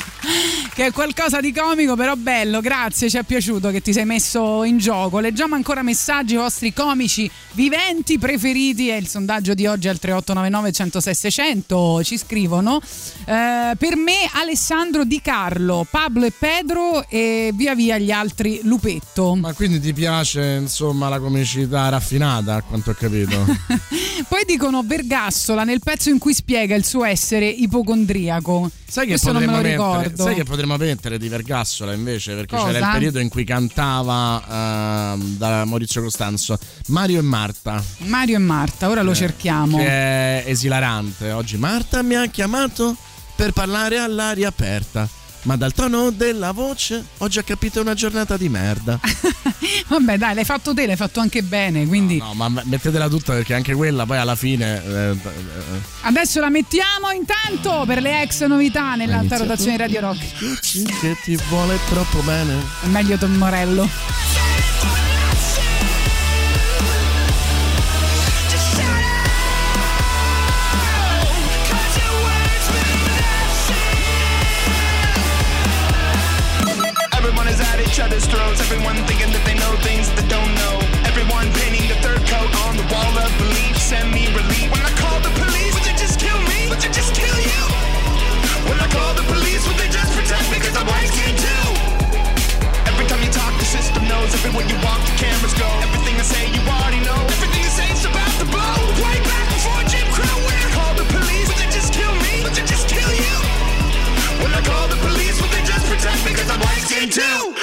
che è qualcosa di comico, però bello. Grazie, ci è piaciuto che ti sei messo in gioco. Leggiamo ancora messaggi i vostri comici viventi preferiti. È il sondaggio di oggi al 3899 106 600. Ci scrivono. eh, per me, Alessandro Di Carlo, Pablo e Pedro e via via gli altri Lupetto. Ma quindi ti piace insomma la comicità raffinata, a quanto ho capito? Poi dicono Vergassola nel pezzo in cui spiega il suo essere ipocondriaco. Sai che, Questo lo potremmo mettere, sai che potremmo mettere di Vergassola invece? Perché Cosa? c'era il periodo in cui cantava ehm, da Maurizio Costanzo Mario e Marta. Mario e Marta, ora lo Eh, cerchiamo. Che è esilarante. Oggi Marta mi ha chiamato per parlare all'aria aperta. Ma dal tono della voce ho già capito una giornata di merda. Vabbè, dai, l'hai fatto te, l'hai fatto anche bene. Quindi No, ma mettetela tutta perché anche quella poi alla fine. eh, eh, adesso la mettiamo intanto per le ex novità nell'alta rotazione di Radio Rock. che ti vuole troppo bene. È meglio Tom Morello. Everywhere you walk, the cameras go. Everything I say, you already know. Everything I say is about to blow. Way back before Jim Crow. When I call the police, would they just kill me? Would they just kill you? When I call the police, would they just protect me? Cause I'm white skin too.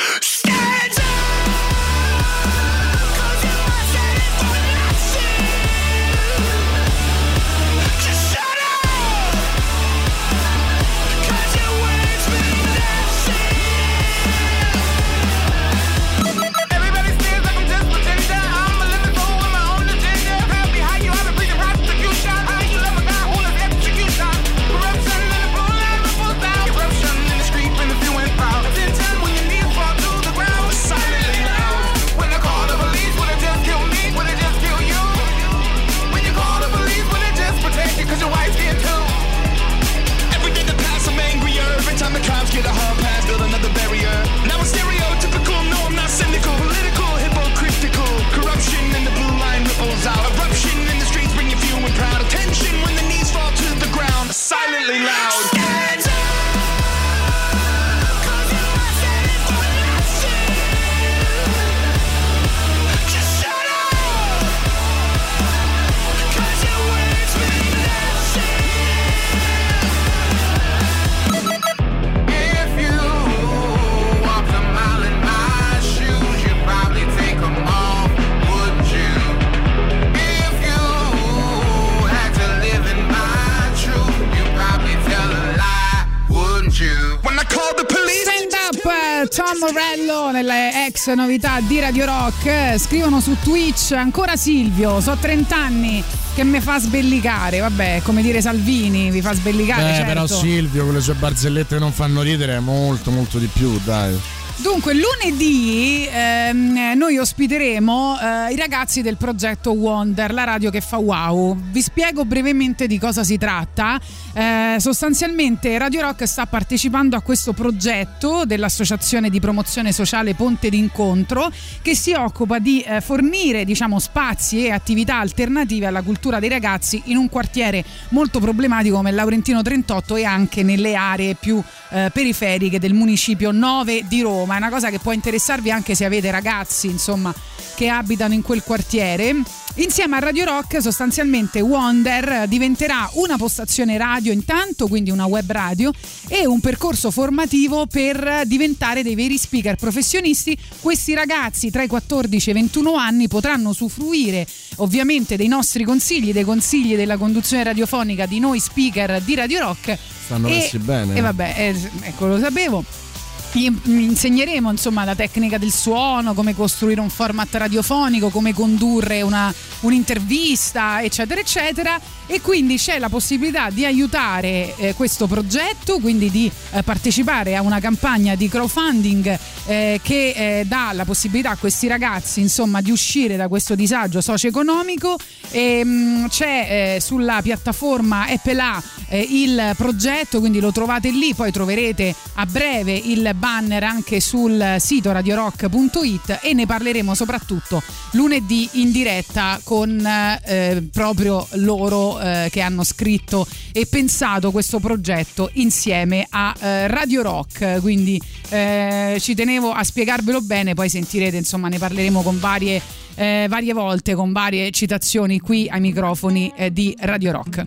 loud. Tom Morello nelle ex novità di Radio Rock. Eh, Scrivono su Twitch ancora Silvio, so 30 anni che mi fa sbellicare. Vabbè, come dire Salvini, vi fa sbellicare. Beh, certo. però Silvio con le sue barzellette non fanno ridere molto molto di più, dai. Dunque, lunedì ehm, noi ospiteremo eh, i ragazzi del progetto Wonder, la radio che fa wow. Vi spiego brevemente di cosa si tratta. Eh, sostanzialmente Radio Rock sta partecipando a questo progetto dell'Associazione di Promozione Sociale Ponte d'Incontro che si occupa di eh, fornire diciamo, spazi e attività alternative alla cultura dei ragazzi in un quartiere molto problematico come il Laurentino 38 e anche nelle aree più eh, periferiche del municipio 9 di Roma. È una cosa che può interessarvi anche se avete ragazzi, insomma, che abitano in quel quartiere. Insieme a Radio Rock sostanzialmente Wonder diventerà una postazione radio intanto, quindi una web radio e un percorso formativo per diventare dei veri speaker professionisti. Questi ragazzi tra i 14 e i 21 anni potranno usufruire ovviamente dei nostri consigli, dei consigli della conduzione radiofonica di noi speaker di Radio Rock. Stanno messi bene. E vabbè, eh, ecco lo sapevo. Insegneremo insomma la tecnica del suono, come costruire un format radiofonico, come condurre una, un'intervista, eccetera, eccetera. E quindi c'è la possibilità di aiutare eh, questo progetto, quindi di eh, partecipare a una campagna di crowdfunding eh, che eh, dà la possibilità a questi ragazzi insomma di uscire da questo disagio socio-economico. E, mh, c'è eh, sulla piattaforma Epela eh, il progetto, quindi lo trovate lì, poi troverete a breve il banner anche sul sito radiorock.it e ne parleremo soprattutto lunedì in diretta con eh, proprio loro eh, che hanno scritto e pensato questo progetto insieme a eh, Radio Rock. Quindi eh, ci tenevo a spiegarvelo bene, poi sentirete, insomma, ne parleremo con varie, eh, varie volte, con varie citazioni qui ai microfoni eh, di Radio Rock.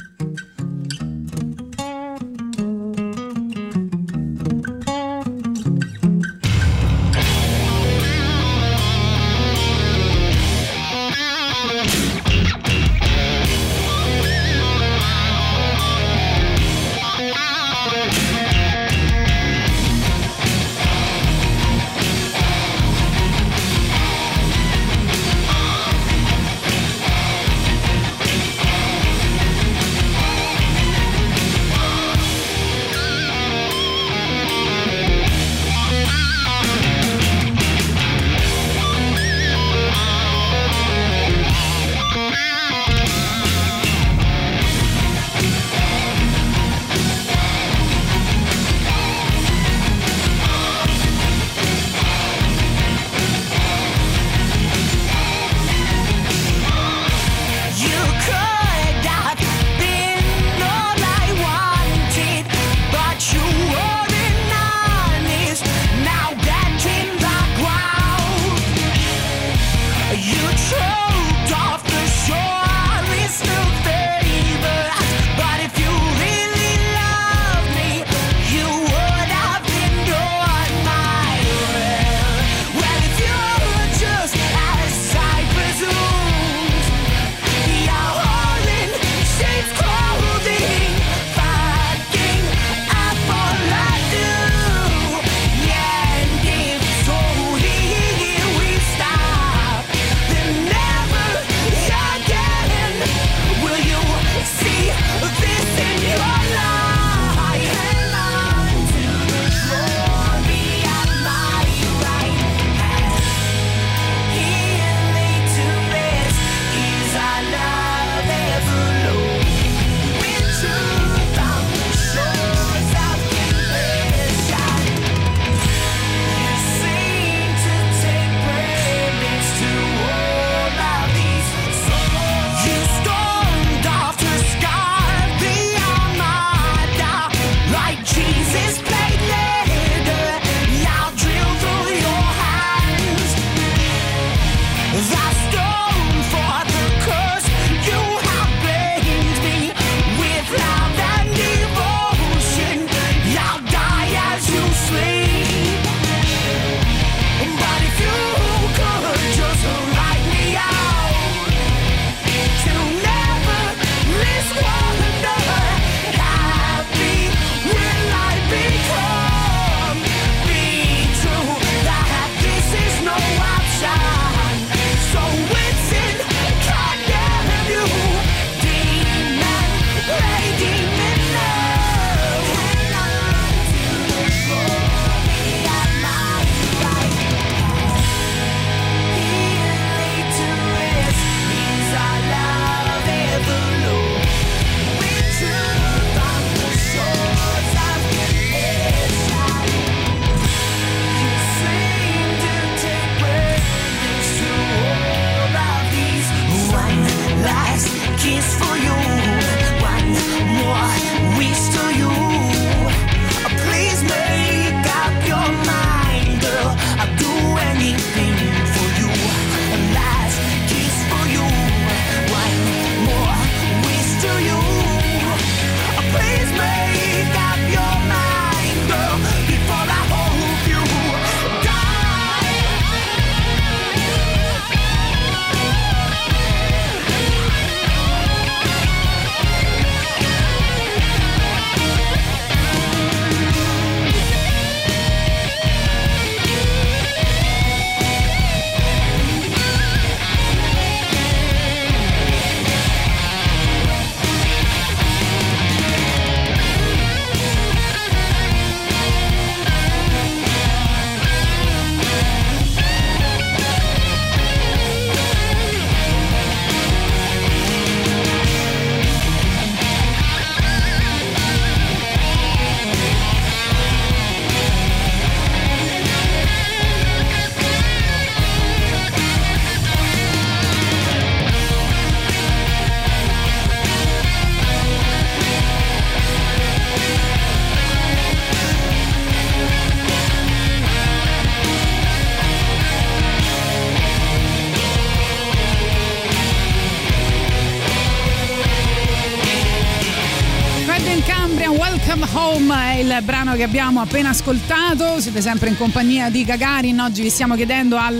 Che abbiamo appena ascoltato. Siete sempre in compagnia di Gagarin. Oggi vi stiamo chiedendo al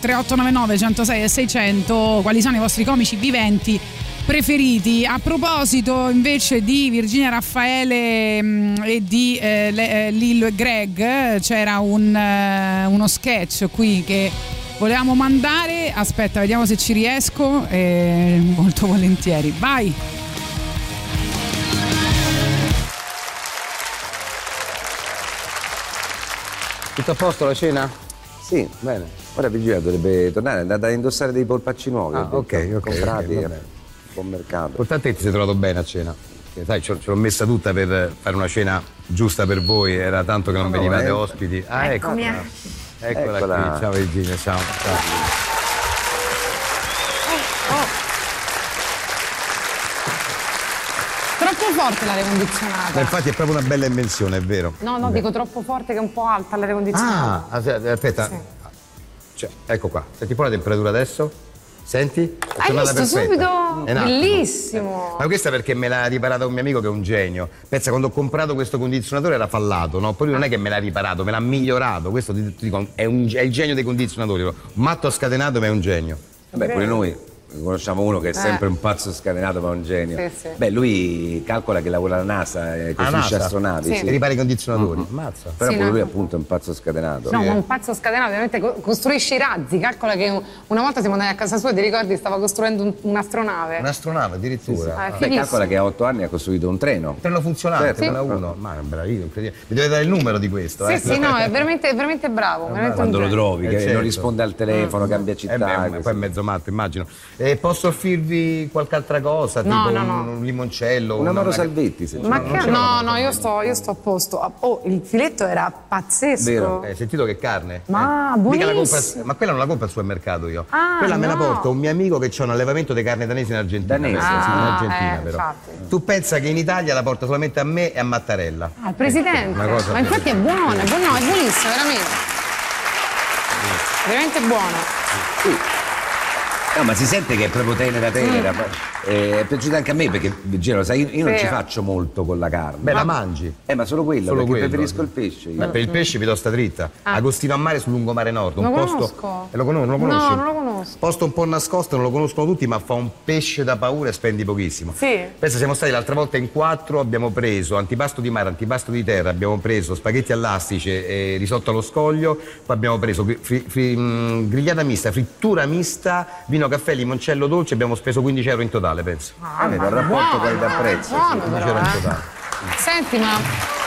3899 106 e 600 quali sono i vostri comici viventi preferiti. A proposito invece di Virginia Raffaele mh, e di eh, eh, Lil Greg, c'era un, eh, uno sketch qui che volevamo mandare. Aspetta, vediamo se ci riesco. eh, molto volentieri. Vai! Tutto a posto la cena? Sì, bene. Ora Virginia dovrebbe tornare, è andata a indossare dei polpacci nuovi. Ah, ok, ok, comprati ok, va a bene. buon mercato. L'importante è che ti sei trovato bene a cena. Che, sai, ce, l'ho messa tutta per fare una cena giusta per voi, era tanto che non No, no, venivate eh. ospiti. Ah, ecco. Eccomi. Eccola, Eccola. qui. Ciao Virginia, ciao. ciao. Troppo forte l'aria condizionata. Ma infatti è proprio una bella invenzione, è vero. No, no, dico troppo forte che è un po' alta l'aria condizionata. Ah, as- aspetta. Cioè, ecco qua. Senti un po' la temperatura adesso? Senti? È Hai visto perfetta. subito? È attimo. Bellissimo. Ma questa perché me l'ha riparato un mio amico che è un genio. Pensa, quando ho comprato questo condizionatore era fallato, no? Poi lui non è che me l'ha riparato, me l'ha migliorato. Questo ti, ti dico, è, un- è il genio dei condizionatori. Matto scatenato, ma è un genio. Vabbè, pure noi conosciamo uno che è Eh. sempre un pazzo scatenato ma un genio. Sì, sì. Beh, lui calcola che lavora alla NASA e costruisce astronavi. Sì. E ripara i condizionatori. Mhm. Ammazza. Però Sì, pure no. lui appunto è un pazzo scatenato. No, ma un pazzo scatenato, ovviamente co- costruisce i razzi. Calcola che un- una volta siamo andati a casa sua, ti ricordi, stava costruendo un- un'astronave. Un'astronave addirittura. Ah, è Beh, calcola che a otto anni ha costruito un treno. Treno funzionante, Certo. Sì. 1. Ma è bravissimo, incredibile. Mi deve dare il numero di questo, Sì, eh? sì, no, è veramente, è veramente bravo. veramente un Quando lo trovi, Eh, che certo. non risponde al telefono, cambia città. Eh poi è mezzo matto, immagino. Eh, posso offrirvi qualche altra cosa? No, tipo no, un, no. un limoncello? Un Amaro Salvetti, se Ma non che? No, no, io sto, io sto a posto. Ah, Oh, il filetto era pazzesco. Hai sentito che carne? Ma Eh, buonissimo. compra- ma quella non la compra al supermercato io. Ah, quella me la porta un mio amico che c'ha un allevamento di carne danese in Argentina. Danese, pensa, sì, in Ah, Argentina eh, però. infatti. Tu pensa che in Italia la porta solamente a me e a Mattarella. Ah, il presidente. Ma infatti è buono, è buono, no, è buonissimo, veramente. Veramente buono. No, ma si sente che è proprio tenera tenera. Eh, è piaciuta anche a me perché, lo sai, io, non Sì. ci faccio molto con la carne. Beh, la mangi. Eh, ma solo quello, Solo perché quello. preferisco il pesce. io. Beh, per il pesce piuttosto dritta. Ah. Agostino a mare sul lungomare nord. Un Lo posto. conosco. Eh, lo conosci? Non lo conosci? No, non lo conosco. Posto un po' nascosto, non lo conoscono tutti, ma fa un pesce da paura e spendi pochissimo. Sì. Pensa, siamo stati l'altra volta in quattro, abbiamo preso antipasto di mare, antipasto di terra, abbiamo preso spaghetti all'astice e risotto allo scoglio, poi abbiamo preso fri- fri- fri- mh, grigliata mista, frittura mista, vino, caffè, limoncello dolce, abbiamo speso 15 euro in totale, penso. Ah, vedi, ma il rapporto qualità-prezzo, Buono, 15 però, euro in eh. totale. Senti, ma,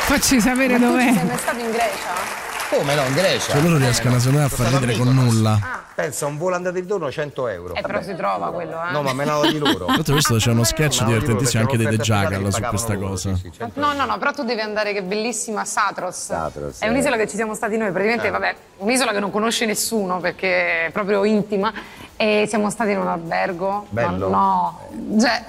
Facci sapere dov'è. sei mai stato in Grecia? Come no, in Grecia? Cioè loro riescono secondo me a far ridere con nulla. Pensa, un volo andata e ritorno 100 euro. Eh, però si trova quello, eh. No, ma me l'hanno di loro. L'altro questo c'è uno sketch divertentissimo anche dei The Jackal su questa loro, cosa. sì, sì. No, no, no, però tu devi andare, che è bellissima, Satros. Satros, È eh. un'isola che ci siamo stati noi, praticamente, Eh. vabbè, un'isola che non conosce nessuno perché è proprio intima. E siamo stati in un albergo. Bello. No, no. Cioè,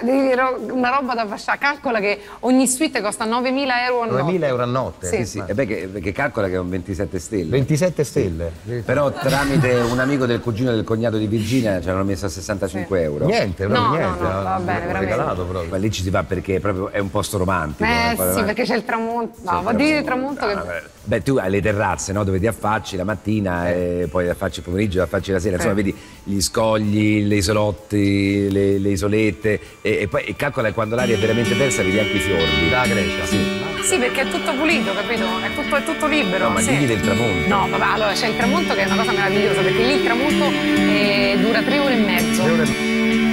una roba da fasciare. Calcola che ogni suite costa 9.000 euro a notte. 9.000 euro a notte. Sì. Sì, sì. E beh, che, perché calcola che è un 27 stelle. 27 stelle. Però tramite un amico del cugino del cognato di Virginia ci hanno messo a 65 euro. Niente, proprio No, no, niente. no, va bene, veramente. regalato proprio. Ma lì ci si va perché è proprio è un posto romantico. Eh Poi sì, vai- perché c'è il tramonto. No, va a dire il tramonto che. Beh, tu hai le terrazze, no? Dove ti affacci la mattina e poi ti affacci il pomeriggio, ti affacci la sera, insomma, Eh. vedi gli scogli, le isolotti, le, le isolette e, e poi e calcola che quando l'aria è veramente persa vedi anche i fiordi. Da Grecia. Sì. Sì, perché è tutto pulito, capito? È tutto, è tutto libero. No, ma sì. digli del tramonto. No, vabbè, allora c'è il tramonto che è una cosa meravigliosa, perché lì il tramonto eh, dura tre ore e mezzo. Podcast.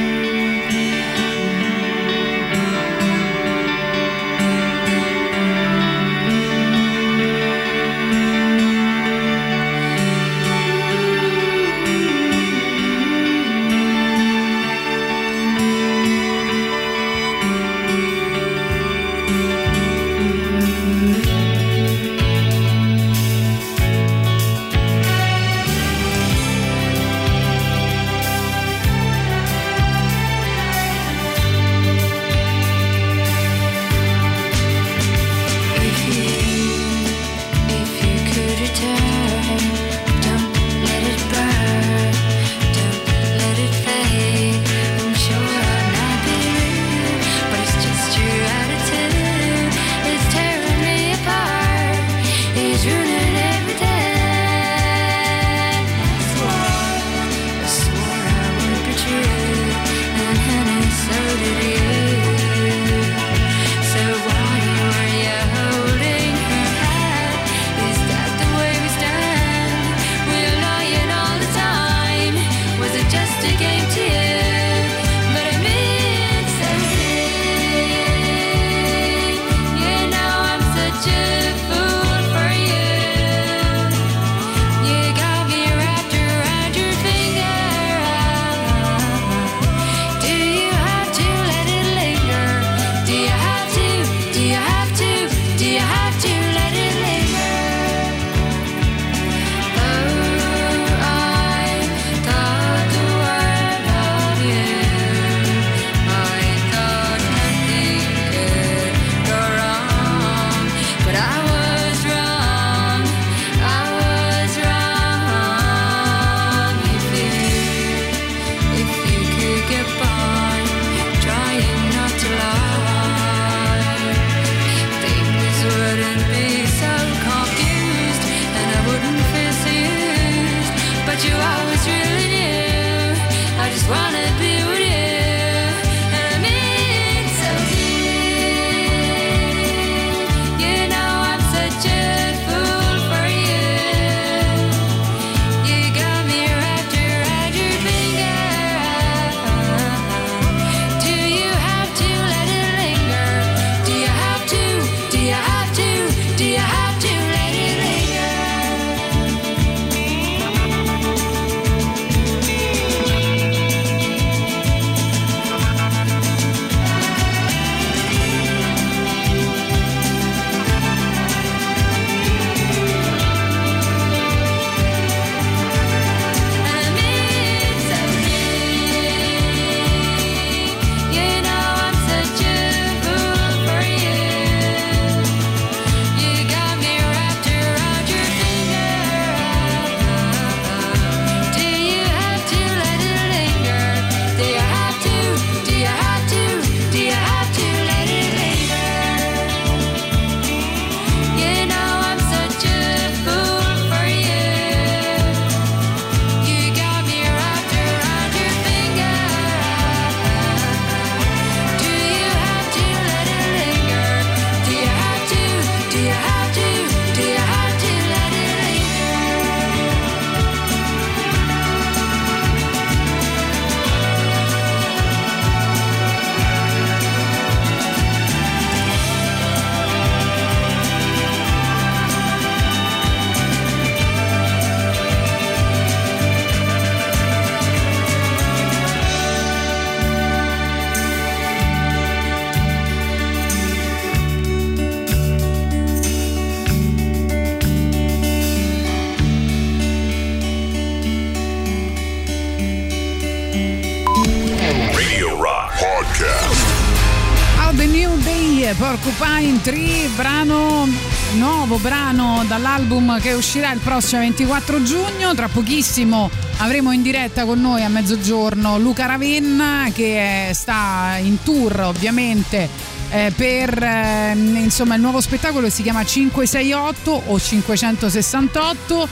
Tree, brano nuovo brano dall'album che uscirà il prossimo 24 giugno. Tra pochissimo avremo in diretta con noi a mezzogiorno Luca Ravenna che eh, sta in tour ovviamente eh, per eh, insomma il nuovo spettacolo che si chiama 568 o 568.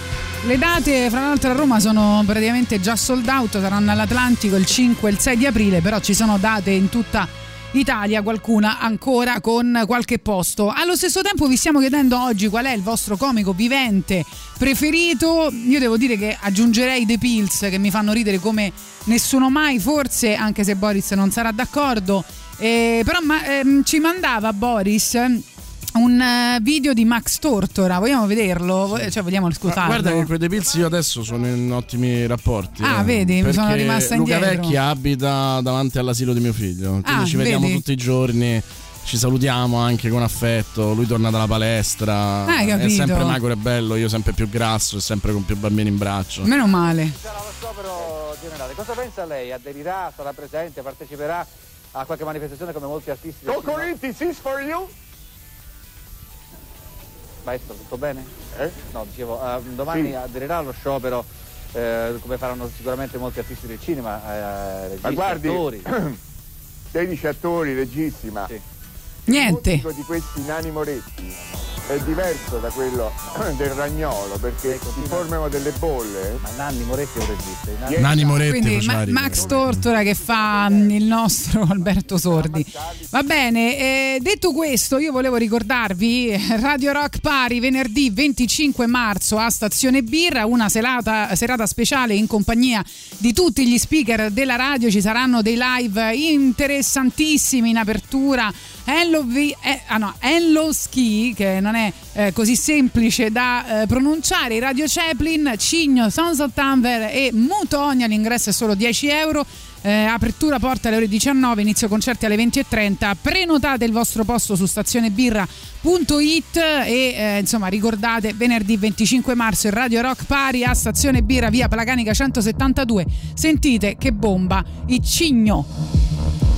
Le date, fra l'altro, a Roma sono praticamente già sold out, saranno all'Atlantico il 5 e il 6 di aprile, però ci sono date in tutta Italia, qualcuna ancora con qualche posto. Allo stesso tempo vi stiamo chiedendo oggi qual è il vostro comico vivente preferito. Io devo dire che aggiungerei The Pills che mi fanno ridere come nessuno mai, forse, anche se Boris non sarà d'accordo. Eh, però ma, ehm, ci mandava Boris un eh, video di Max Tortora, vogliamo vederlo? Cioè, vogliamo scusarlo? Guarda che con i Pills io adesso sono in ottimi rapporti. Ah, eh, vedi, mi perché sono rimasta Luca indietro. Vecchia abita davanti all'asilo di mio figlio. Quindi Ah, ci vediamo vedi? tutti i giorni. Ci salutiamo anche con affetto. Lui torna dalla palestra. Ah, è sempre magro e bello, io sempre più grasso e sempre con più bambini in braccio. Meno male. Cosa pensa lei? Aderirà, sarà presente, parteciperà a qualche manifestazione come molti artisti? del cinema? Corinti, is for you. Maestro, tutto bene? No, dicevo, eh, domani Sì. aderirà allo sciopero eh, come faranno sicuramente molti artisti del cinema, eh, registi, Ma guardi, attori. 16 attori, regissimi, ma Niente. di questi nani moretti è diverso da quello del ragnolo perché si formano delle bolle. Ma Nanni Moretti è un regista. Nani Moretti Quindi Ma-. Max Tortora che fa il nostro Alberto Sordi. Va bene, eh, detto questo, io volevo ricordarvi eh, Radio Rock Pari venerdì 25 marzo a Stazione Birra, una serata, serata speciale in compagnia di tutti gli speaker della radio. Ci saranno dei live interessantissimi in apertura. Hello, Vi- eh, ah no, Hello Ski, che non è eh, così semplice da eh, pronunciare, Radio Chaplin, Cigno, Sons of Tanver e Mutonia, l'ingresso è solo 10 euro. Eh, apertura porta alle ore 19, inizio concerti alle 20.30. Prenotate il vostro posto su stazionebirra.it e eh, insomma ricordate venerdì 25 marzo il Radio Rock Pari a Stazione Birra via Palacanica 172. Sentite che bomba, il Cigno.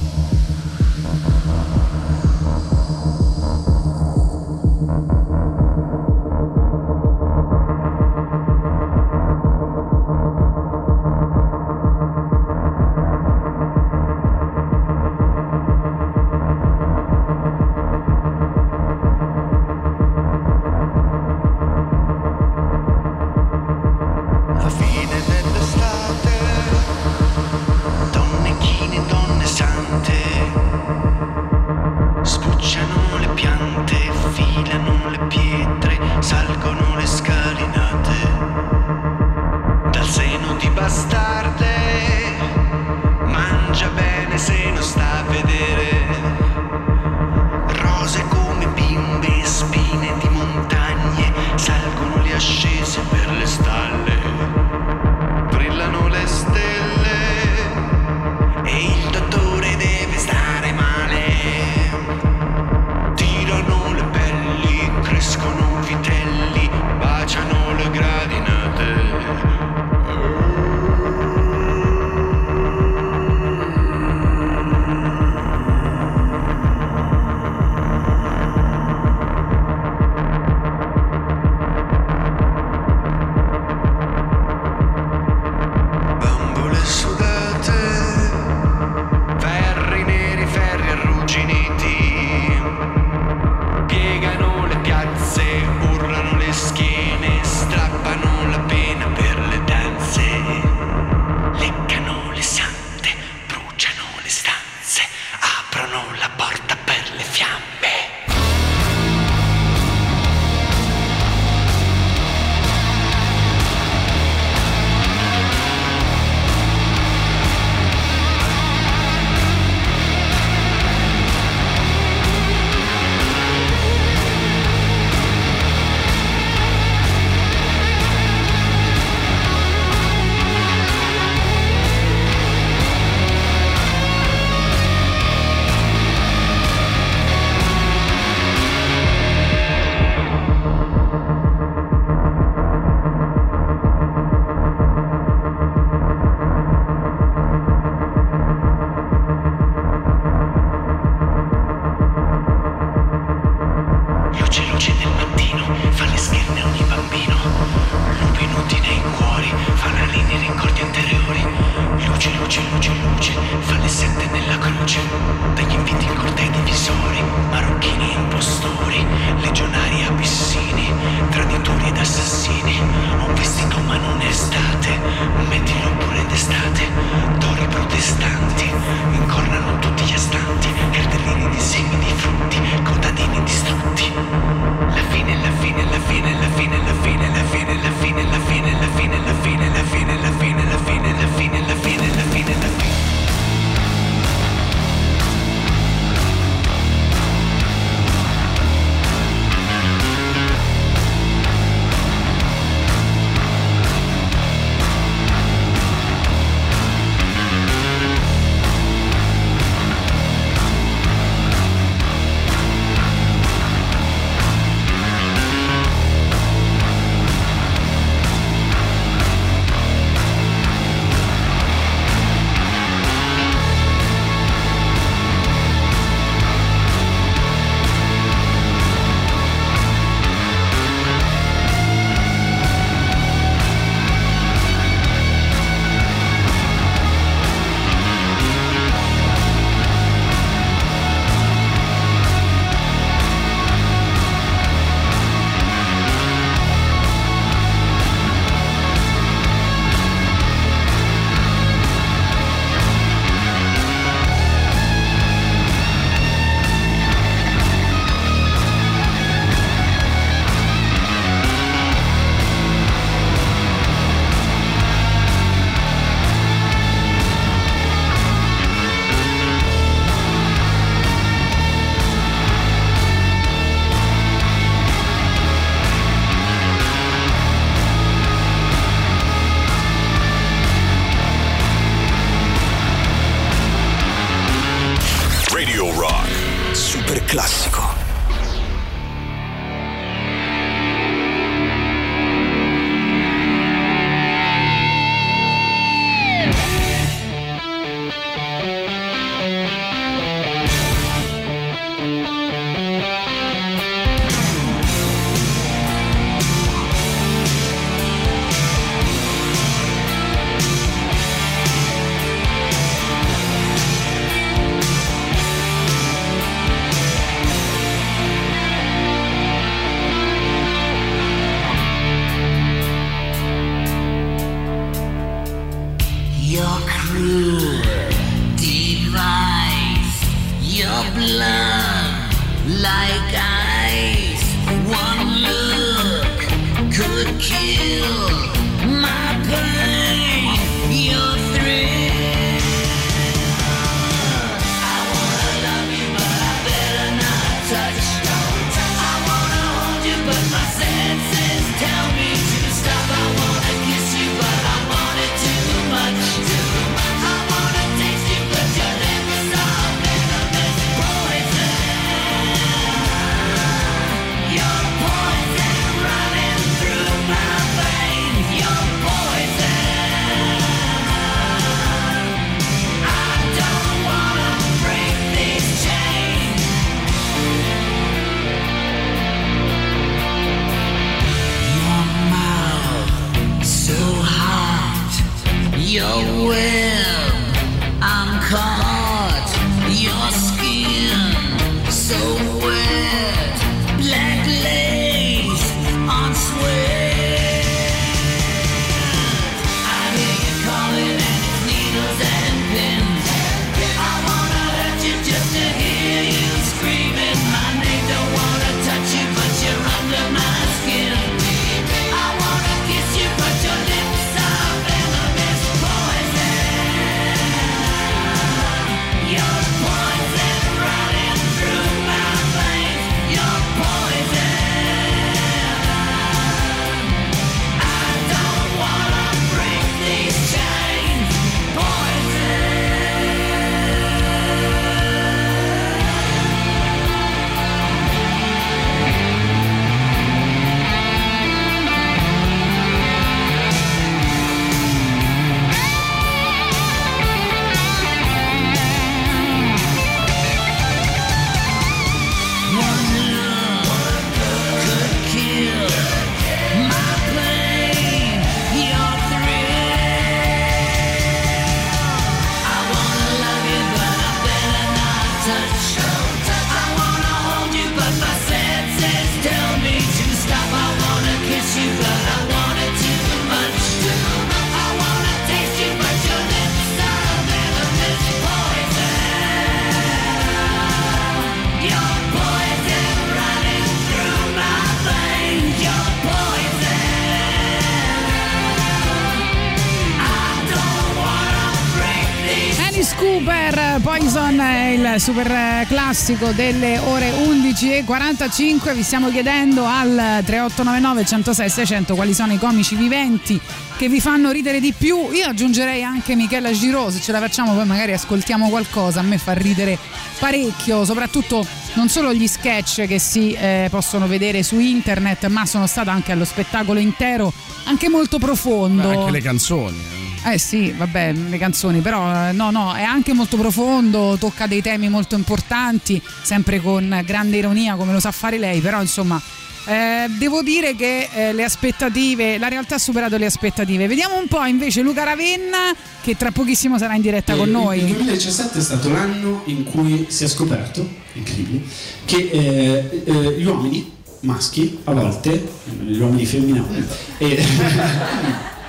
Super eh, classico delle ore 11.45. Vi stiamo chiedendo al 3899 106 600 quali sono i comici viventi che vi fanno ridere di più. Io aggiungerei anche Michela Giro, se ce la facciamo poi magari ascoltiamo qualcosa. A me fa ridere parecchio, soprattutto non solo gli sketch che si eh, possono vedere su internet, ma sono stata anche allo spettacolo intero, anche molto profondo. Beh, anche le canzoni. Eh. Sì, vabbè, le canzoni, però eh, no, no, è anche molto profondo, tocca dei temi molto importanti, sempre con grande ironia come lo sa fare lei, però insomma eh, devo dire che eh, le aspettative, la realtà ha superato le aspettative. Vediamo un po' invece Luca Ravenna che tra pochissimo sarà in diretta con Eh, Il noi. 2017 è stato l'anno in cui si è scoperto, incredibile, che eh, eh, gli uomini maschi a volte, gli uomini femminili,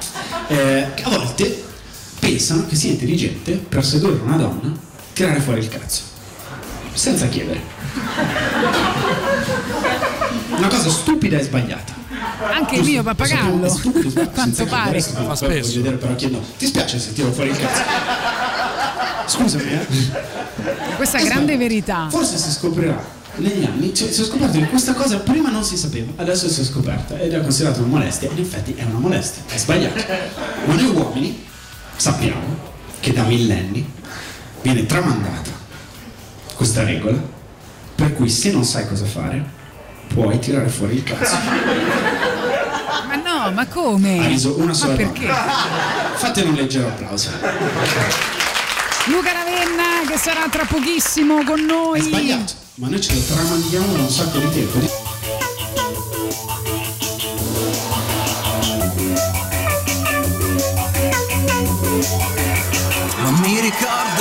eh, a volte pensano che sia intelligente per sedurre una donna tirare fuori il cazzo, senza chiedere. Una cosa stupida e sbagliata. Anche il mio pappagallo, quanto pare. Fa spesso. Vedere, però chiedo, ti spiace se tiro fuori il cazzo? Scusami, eh. Questa è grande verità. Forse si scoprirà negli anni, cioè, si è scoperto che questa cosa prima non si sapeva, adesso si è scoperta ed è considerata una molestia, in effetti è una molestia, è sbagliato. Ma noi uomini sappiamo che da millenni viene tramandata questa regola per cui se non sai cosa fare puoi tirare fuori il cazzo. Ma no, ma come? Ha riso una sola ma perché? Fate un leggero applauso. Luca Ravenna che sarà tra pochissimo con noi. È sbagliato, ma noi ce lo tramandiamo da un sacco di tempo. Non mi ricordo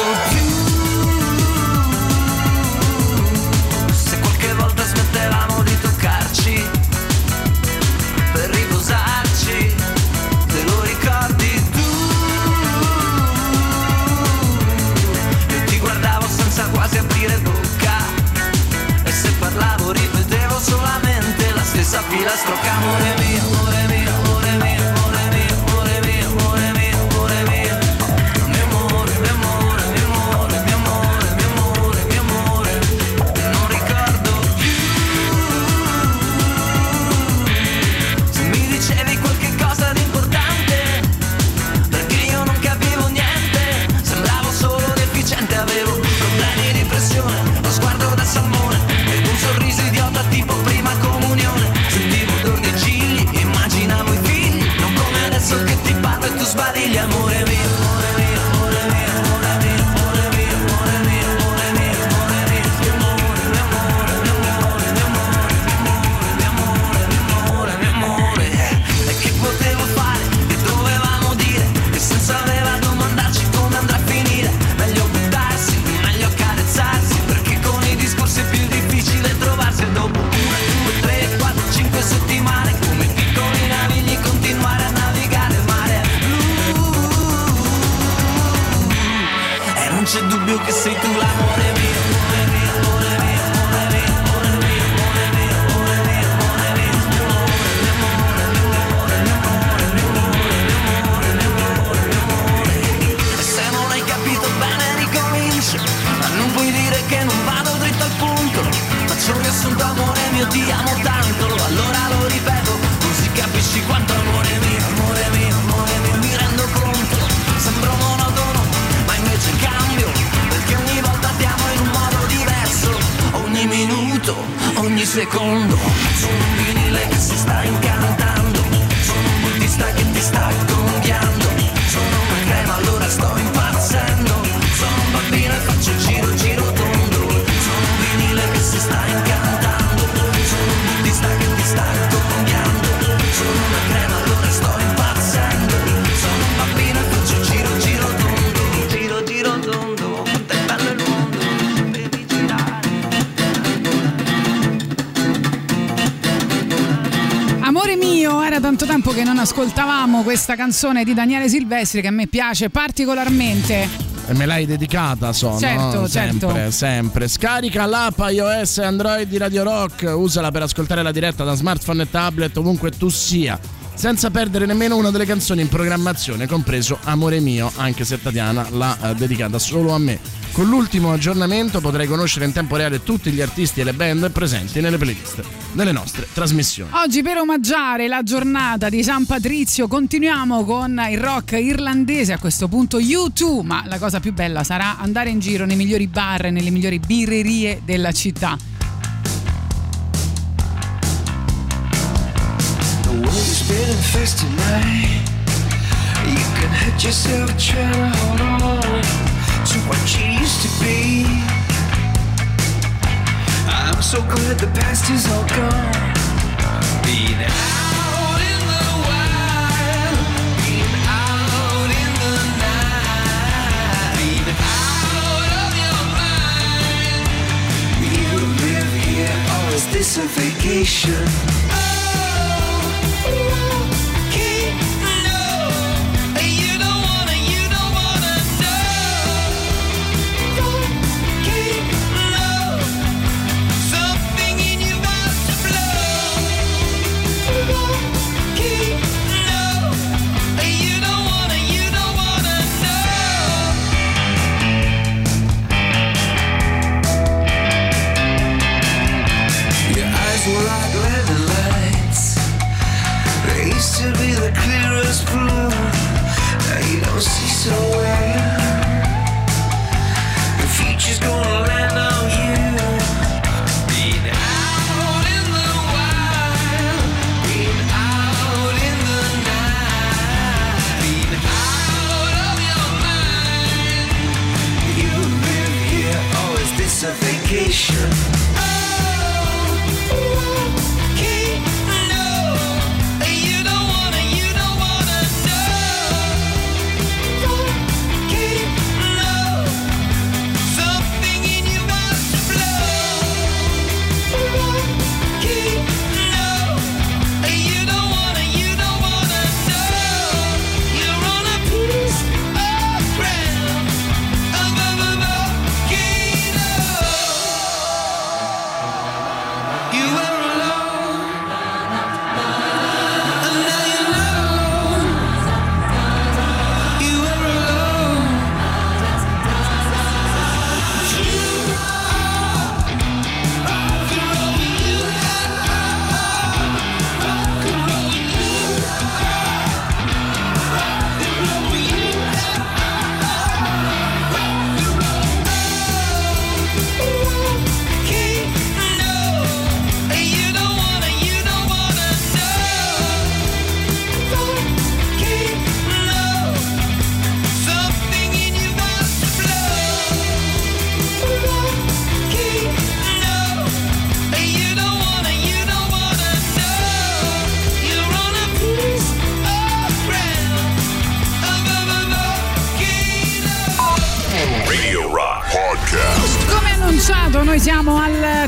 questa canzone di Daniele Silvestri che a me piace particolarmente. E me l'hai dedicata, so, Certo, no? certo. Sempre, sempre. Scarica l'app iOS e Android di Radio Rock, usala per ascoltare la diretta da smartphone e tablet ovunque tu sia. senza perdere nemmeno una delle canzoni in programmazione, compreso Amore mio, anche se Tatiana l'ha eh, dedicata solo a me. Con l'ultimo aggiornamento potrai conoscere in tempo reale tutti gli artisti e le band presenti nelle playlist delle nostre trasmissioni. Oggi per omaggiare la giornata di San Patrizio continuiamo con il rock irlandese, a questo punto U2, ma la cosa più bella sarà andare in giro nei migliori bar e nelle migliori birrerie della città. The world is spinning fast tonight. You can hurt yourself trying to hold on to what she used to be. I'm so glad the past is all gone. Being out in the wild, being out in the night, being out of your mind. Live here, oh, or is this a vacation? The clearest blue. Now you don't see so well. The future's gonna land on you. Out in the wild, out in the night, out of your mind. You live here, or is this a vacation?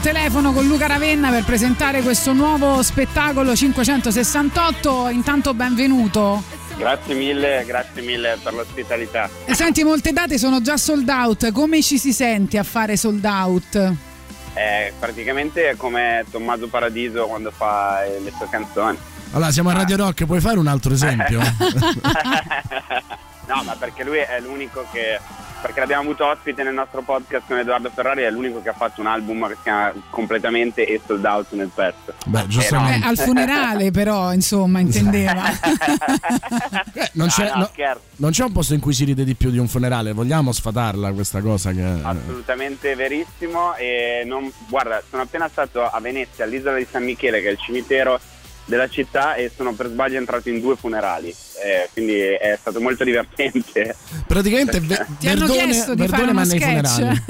Telefono con Luca Ravenna per presentare questo nuovo spettacolo 568. Intanto benvenuto. Grazie mille, grazie mille per l'ospitalità. E Senti, molte date sono già sold out. Come ci si sente a fare sold out? È praticamente come Tommaso Paradiso quando fa eh, le sue canzoni. Allora, siamo a Radio Rock, puoi fare un altro esempio? No, ma perché lui è l'unico che. Perché l'abbiamo avuto ospite nel nostro podcast con Edoardo Ferrari, è l'unico che ha fatto un album che si chiama completamente e sold out nel pezzo. Beh, Eh, al funerale, però, insomma, intendeva. Eh, non, c'è, no, no- non c'è un posto in cui si ride di più di un funerale, vogliamo sfatarla questa cosa che... Assolutamente verissimo. E non, guarda, sono appena stato a Venezia, all'isola di San Michele, che è il cimitero della città, e sono per sbaglio entrato in due funerali. Eh, quindi è stato molto divertente. Praticamente ve- Ti hanno Verdone, chiesto di Verdone fare ma nei sketch. funerali.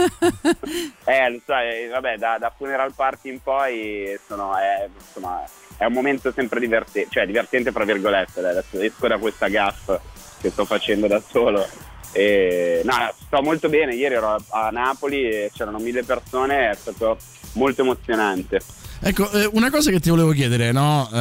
Eh, lo sai, vabbè, da, da funeral party in poi sono, è, insomma, è un momento sempre divertente, cioè divertente fra virgolette, adesso esco da questa gaff che sto facendo da solo. E, no, sto molto bene, ieri ero a, a Napoli e c'erano mille persone, è stato molto emozionante. Ecco, eh, una cosa che ti volevo chiedere, no? Eh,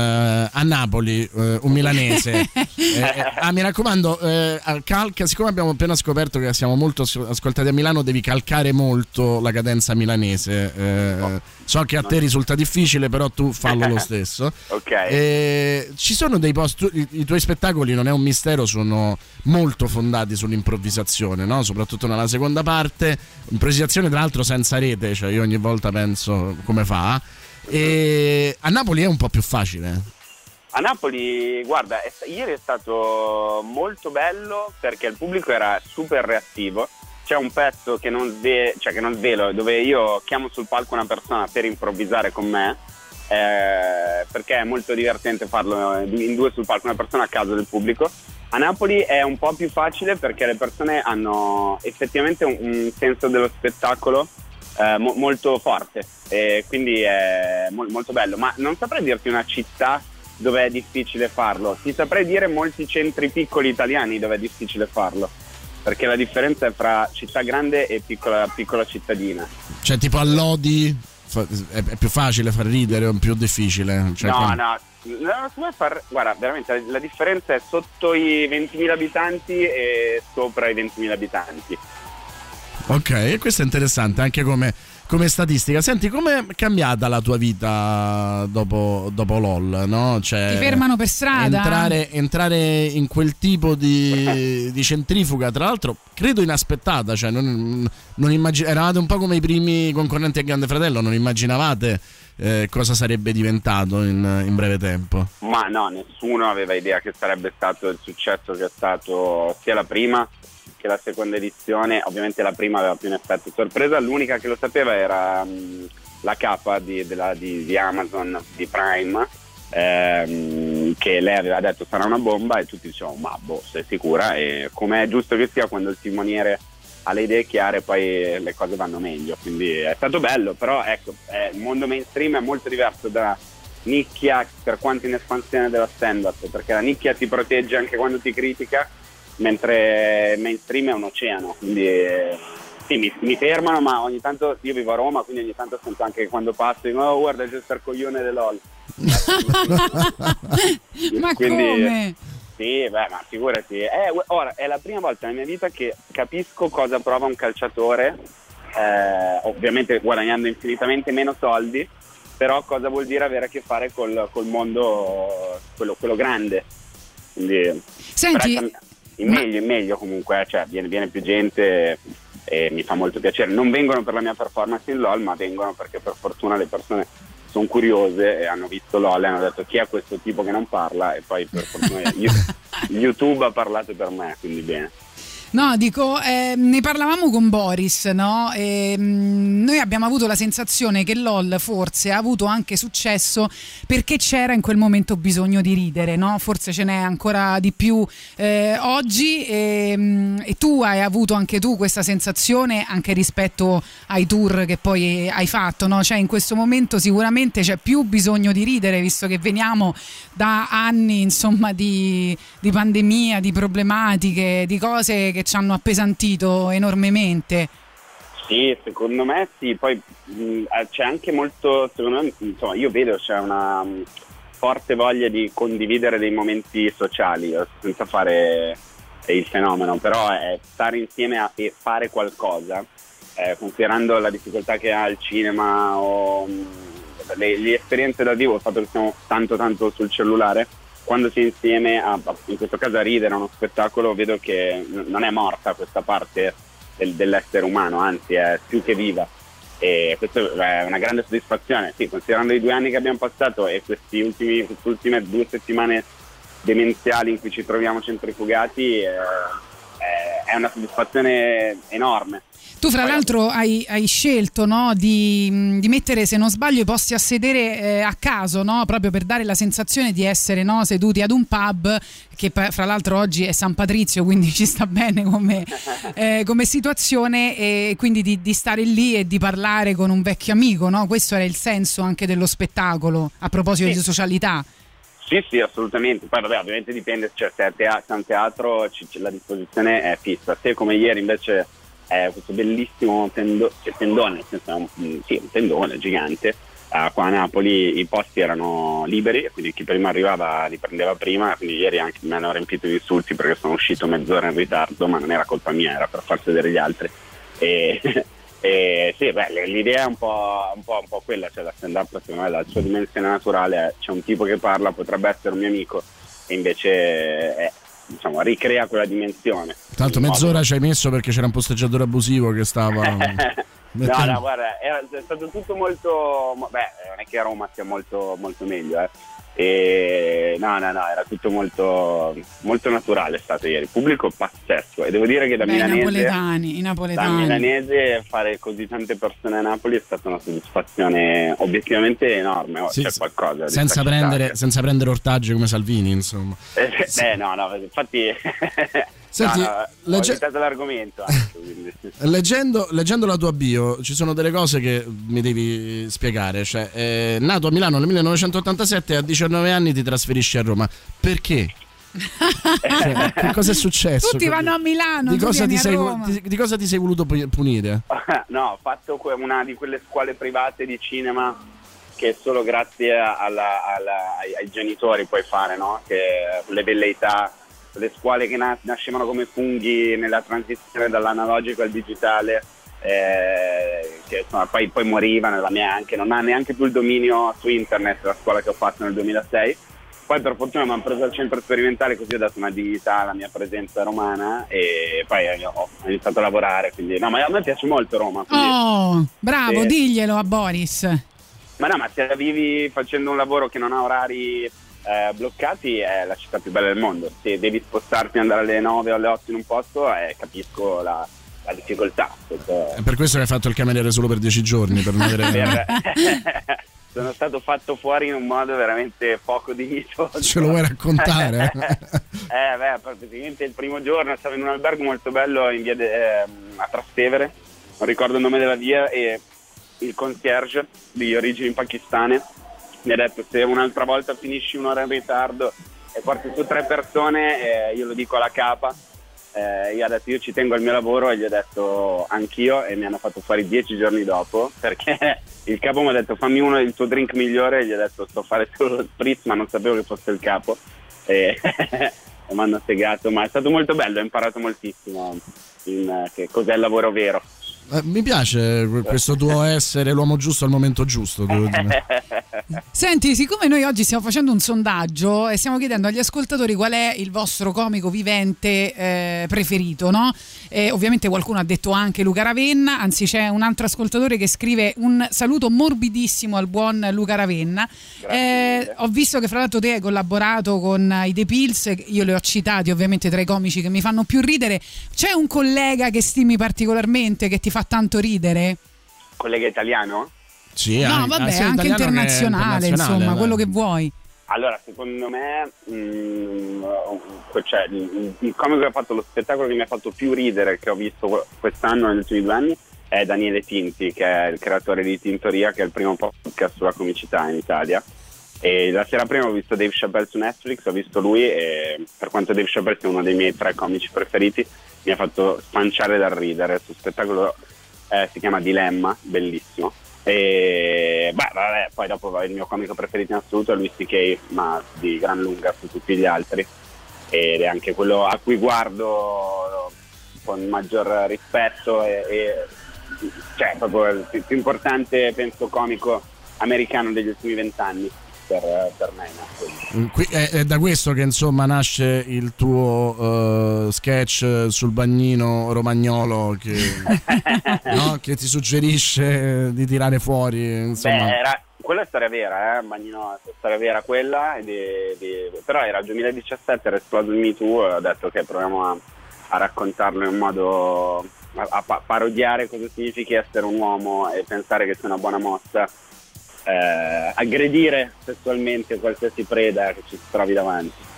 a Napoli, eh, un milanese. eh, ah, mi raccomando, eh, al calca, siccome abbiamo appena scoperto che siamo molto as- ascoltati a Milano, devi calcare molto la cadenza milanese. Eh, so che a te risulta difficile, però tu fallo lo stesso. Ok. Eh, ci sono dei post, i, i tuoi spettacoli, non è un mistero, sono molto fondati sull'improvvisazione, no? soprattutto nella seconda parte. Improvvisazione, tra l'altro, senza rete, cioè io ogni volta penso come fa. E a Napoli è un po' più facile. A Napoli, guarda, è- ieri è stato molto bello perché il pubblico era super reattivo. C'è un pezzo che non, sve- cioè che non svelo, dove io chiamo sul palco una persona per improvvisare con me, eh, perché è molto divertente farlo in due sul palco, una persona a caso del pubblico. A Napoli è un po' più facile perché le persone hanno effettivamente un, un senso dello spettacolo eh, mo- molto forte e quindi è mo- molto bello. Ma non saprei dirti una città dove è difficile farlo, ti saprei dire molti centri piccoli italiani dove è difficile farlo, perché la differenza è fra città grande e piccola, piccola cittadina. Cioè, tipo a Lodi è, è più facile far ridere o più difficile? Cioè, no, qua- no, come far- guarda, veramente la, la differenza è sotto i 20.000 abitanti e sopra i 20.000 abitanti. Ok, e questo è interessante anche come, come statistica. Senti, com'è cambiata la tua vita dopo, dopo LOL? No? Cioè, Ti fermano per strada? Entrare, entrare in quel tipo di, di centrifuga, tra l'altro, credo inaspettata. Cioè, non, non immagin- eravate un po' come i primi concorrenti a Grande Fratello, non immaginavate eh, cosa sarebbe diventato in, in breve tempo. Ma no, nessuno aveva idea che sarebbe stato il successo che è stato sia la prima che la seconda edizione. Ovviamente la prima aveva più un effetto sorpresa, l'unica che lo sapeva era mh, la capa di, della- di- di Amazon, di Prime, ehm, che lei aveva detto sarà una bomba e tutti dicevano ma boh, sei sicura? E come è giusto che sia quando il timoniere ha le idee chiare poi le cose vanno meglio, quindi è stato bello, però ecco, eh, il mondo mainstream è molto diverso da nicchia per quanto in espansione della stand-up, perché la nicchia ti protegge anche quando ti critica, mentre mainstream è un oceano, quindi eh, sì, mi, mi fermano, ma ogni tanto io vivo a Roma, quindi ogni tanto sento anche quando passo, dico, oh guarda c'è il coglione dell'OL. Ma Quindi- come? Sì, beh, ma figurati. Eh, gu- ora, è la prima volta nella mia vita che capisco cosa prova un calciatore, eh, ovviamente guadagnando infinitamente meno soldi, però cosa vuol dire avere a che fare col, col mondo, quello, quello grande. Quindi, Senti, è in meglio, in meglio comunque, eh, cioè viene, viene più gente e mi fa molto piacere. Non vengono per la mia performance in LOL, ma vengono perché per fortuna le persone sono curiose e hanno visto LOL e hanno detto chi è questo tipo che non parla e poi per fortuna YouTube ha parlato per me, quindi bene. No, dico, eh, ne parlavamo con Boris, no? E, mm, noi abbiamo avuto la sensazione che LOL forse ha avuto anche successo perché c'era in quel momento bisogno di ridere, no? Forse ce n'è ancora di più eh, oggi e, mm, e tu hai avuto anche tu questa sensazione anche rispetto ai tour che poi hai fatto, no? Cioè in questo momento sicuramente c'è più bisogno di ridere visto che veniamo da anni insomma di, di pandemia, di problematiche, di cose che ci hanno appesantito enormemente. Sì, secondo me sì, poi mh, eh, c'è anche molto, secondo me, insomma, io vedo c'è una mh, forte voglia di condividere dei momenti sociali, eh, senza fare eh, il fenomeno, però è stare insieme a- e fare qualcosa, eh, considerando la difficoltà che ha il cinema o mh, le, le esperienze dal vivo, il fatto che siamo tanto tanto sul cellulare, quando si è insieme, a, in questo caso a ridere a uno spettacolo, vedo che non è morta questa parte del- dell'essere umano, anzi è più che viva. E questa è una grande soddisfazione, sì, considerando i due anni che abbiamo passato e queste ultime due settimane demenziali in cui ci troviamo centrifugati, eh, è una soddisfazione enorme. Tu fra l'altro hai, hai scelto no, di, di mettere, se non sbaglio, i posti a sedere eh, a caso, no? proprio per dare la sensazione di essere no, seduti ad un pub, che fra l'altro oggi è San Patrizio, quindi ci sta bene come, eh, come situazione, e quindi di, di stare lì e di parlare con un vecchio amico. No? Questo era il senso anche dello spettacolo, a proposito Sì. di socialità. Sì, sì, assolutamente. Poi vabbè, ovviamente dipende, cioè se a se a un teatro ci- la disposizione è fissa. Se come ieri invece è questo bellissimo tendo- cioè, tendone, senso un, mm, sì, un tendone gigante, eh, qua a Napoli i posti erano liberi quindi chi prima arrivava li prendeva prima, quindi ieri anche mi hanno riempito di insulti perché sono uscito mezz'ora in ritardo, ma non era colpa mia, era per far sedere gli altri. E, e sì, beh, l'idea è un po', un po', un po' quella, cioè la stand up secondo me la sua dimensione naturale c'è un tipo che parla, potrebbe essere un mio amico e invece è, diciamo, ricrea quella dimensione. L'altro mezz'ora ci hai messo perché c'era un posteggiatore abusivo che stava... No, mettendo- no, guarda, era, è stato tutto molto. mo- Beh, non è che a Roma sia molto, molto meglio, eh. E no, no, no, era tutto molto, molto naturale è stato ieri. Pubblico pazzesco. E devo dire che da Beh, i milanese. napoletani, i Da napoletani. milanese fare così tante persone a Napoli è stata una soddisfazione obiettivamente enorme. Oh, Sì, c'è sì. qualcosa. senza, prendere, senza prendere ortaggi come Salvini, insomma. Eh, eh, no, no, infatti. Senti, no, no, ho legge- l'argomento. anche. Leggendo, leggendo la tua bio ci sono delle cose che mi devi spiegare. Cioè, eh, nato a Milano nel 1987 a 19 anni ti trasferisci a Roma. Perché? Cioè, che cosa è successo? Tutti vanno a Milano, Di cosa, ti sei, di, di cosa ti sei voluto pu- punire? no, ho fatto una di quelle scuole private di cinema che solo grazie alla- alla- ai, ai genitori puoi fare, no? Che le velleità, le scuole che na- nascevano come funghi nella transizione dall'analogico al digitale, eh, che insomma, poi, poi morivano, la mia anche, non ha neanche più il dominio su internet, la scuola che ho fatto nel 2006. Poi per fortuna mi hanno preso al centro sperimentale così ho dato una dignità alla mia presenza romana e poi ho ho iniziato a lavorare, quindi no, ma a me piace molto Roma. quindi- Oh, bravo, Sì. diglielo a Boris. Ma no, ma se la vivi facendo un lavoro che non ha orari eh, bloccati è la città più bella del mondo. Se devi spostarti e andare alle 9 o alle 8 in un posto, eh, capisco la, la difficoltà. È per questo hai fatto il cameriere solo per 10 giorni. Per non avere... Sono stato fatto fuori in un modo veramente poco dignitoso. Ce lo vuoi raccontare? eh, beh, praticamente il primo giorno stavo in un albergo molto bello in via de- ehm, a Trastevere, non ricordo il nome della via, e il concierge di origini pakistane mi ha detto se un'altra volta finisci un'ora in ritardo e porti su tre persone, eh, io lo dico alla capa. Eh, io detto io ci tengo al mio lavoro e gli ho detto anch'io e mi hanno fatto fuori dieci giorni dopo perché il capo mi ha detto fammi uno del tuo drink migliore. E gli ho detto sto a fare solo lo spritz ma non sapevo che fosse il capo. E, mi hanno segato ma è stato molto bello ho imparato moltissimo in, eh, che cos'è il lavoro vero mi piace questo tuo essere l'uomo giusto al momento giusto. devo dire. Senti, siccome noi oggi stiamo facendo un sondaggio e stiamo chiedendo agli ascoltatori qual è il vostro comico vivente eh, preferito, no? E ovviamente qualcuno ha detto anche Luca Ravenna, anzi c'è un altro ascoltatore che scrive un saluto morbidissimo al buon Luca Ravenna. Eh, ho visto che fra l'altro te hai collaborato con i The Pills, io li ho citati ovviamente tra i comici che mi fanno più ridere. C'è un collega che stimi particolarmente, che ti fa tanto ridere? collega italiano? Sì, no, anche- vabbè, anche è internazionale, insomma, dai. quello che vuoi. Allora, secondo me, mm, cioè, il, il comico che ha fatto lo spettacolo che mi ha fatto più ridere che ho visto quest'anno negli ultimi due anni è Daniele Tinti, che è il creatore di Tintoria, che è il primo podcast sulla comicità in Italia. E la sera prima ho visto Dave Chappelle su Netflix, ho visto lui e per quanto Dave Chappelle sia uno dei miei tre comici preferiti, mi ha fatto spanciare dal ridere. Il suo spettacolo eh, si chiama Dilemma, bellissimo. E beh, vabbè, poi dopo il mio comico preferito in assoluto è Louis C.K., ma di gran lunga su tutti gli altri. Ed è anche quello a cui guardo con maggior rispetto e, e cioè proprio il più importante, penso, comico americano degli ultimi vent'anni per, per me. no? Qui- È, è da questo che insomma nasce il tuo eh, sketch sul bagnino romagnolo che, no? che ti suggerisce di tirare fuori insomma. Beh, era, quella è storia vera, eh? Bagnino, è storia vera quella, è- di- però era il 2017, era esploso il Me Too ho detto che proviamo a, a raccontarlo in modo, a, a pa- parodiare cosa significa essere un uomo e pensare che sia una buona mossa, eh, aggredire sessualmente qualsiasi preda che ci trovi davanti.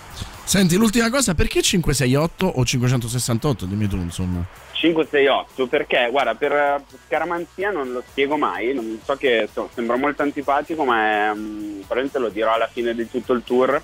Senti, l'ultima cosa, perché 568 o 568? Dimmi tu, insomma. 568 perché guarda per eh, scaramanzia non lo spiego mai non so che so- sembra molto antipatico ma è, mm, probabilmente lo dirò alla fine di tutto il tour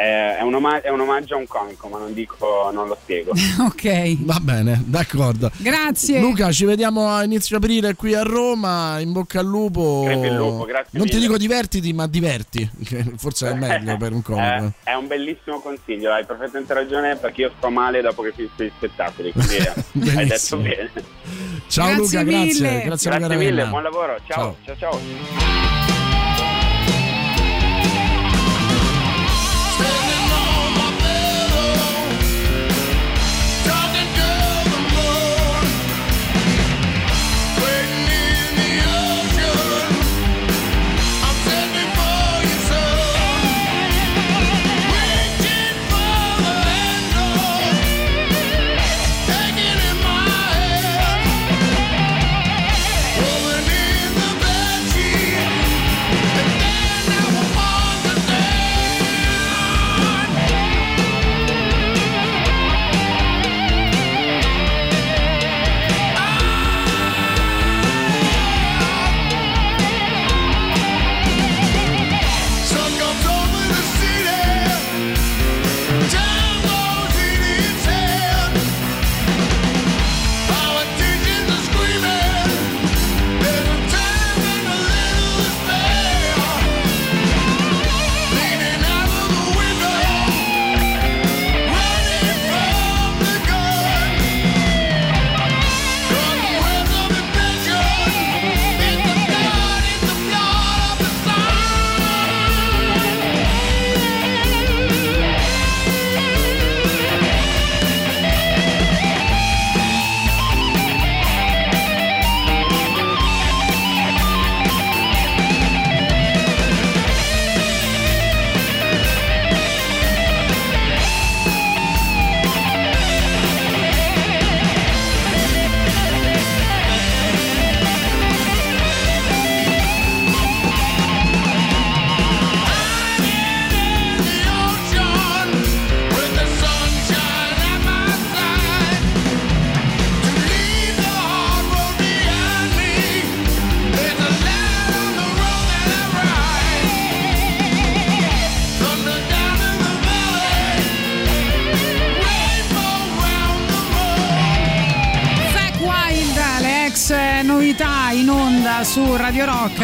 è, è un oma- è un omaggio a un comico, ma non dico, non lo spiego. ok. Va bene, d'accordo. Grazie. Luca, ci vediamo a inizio aprile qui a Roma. In bocca al lupo. Lupo, grazie Non ti mille. dico divertiti, ma diverti. Che forse è meglio per un comico. Eh, è un bellissimo consiglio, hai perfettamente ragione perché io sto male dopo che finisco gli spettacoli, quindi eh, hai detto bene. Ciao Grazie Luca, mille. grazie. Grazie, Grazie mille, buon lavoro, ciao, ciao. ciao. Sun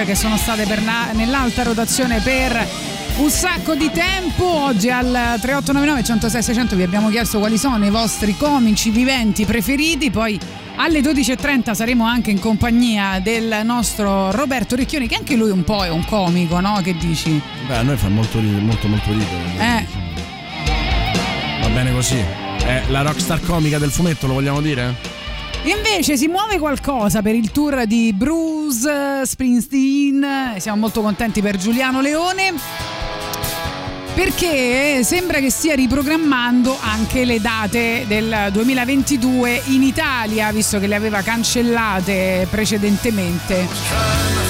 che sono state per na- nell'alta rotazione per un sacco di tempo. Oggi al 3899 106 600 vi abbiamo chiesto quali sono i vostri comici viventi preferiti, poi alle 12.30 saremo anche in compagnia del nostro Roberto Ricchioni, che anche lui un po' è un comico, no? Che dici? Beh, a noi fa molto ridere, molto molto ridere. Eh, Va bene così. È la rockstar comica del fumetto, lo vogliamo dire? Invece si muove qualcosa per il tour di Bruce Springsteen, siamo molto contenti per Giuliano Leone. Perché sembra che stia riprogrammando anche le date del 2022 in Italia, visto che le aveva cancellate precedentemente.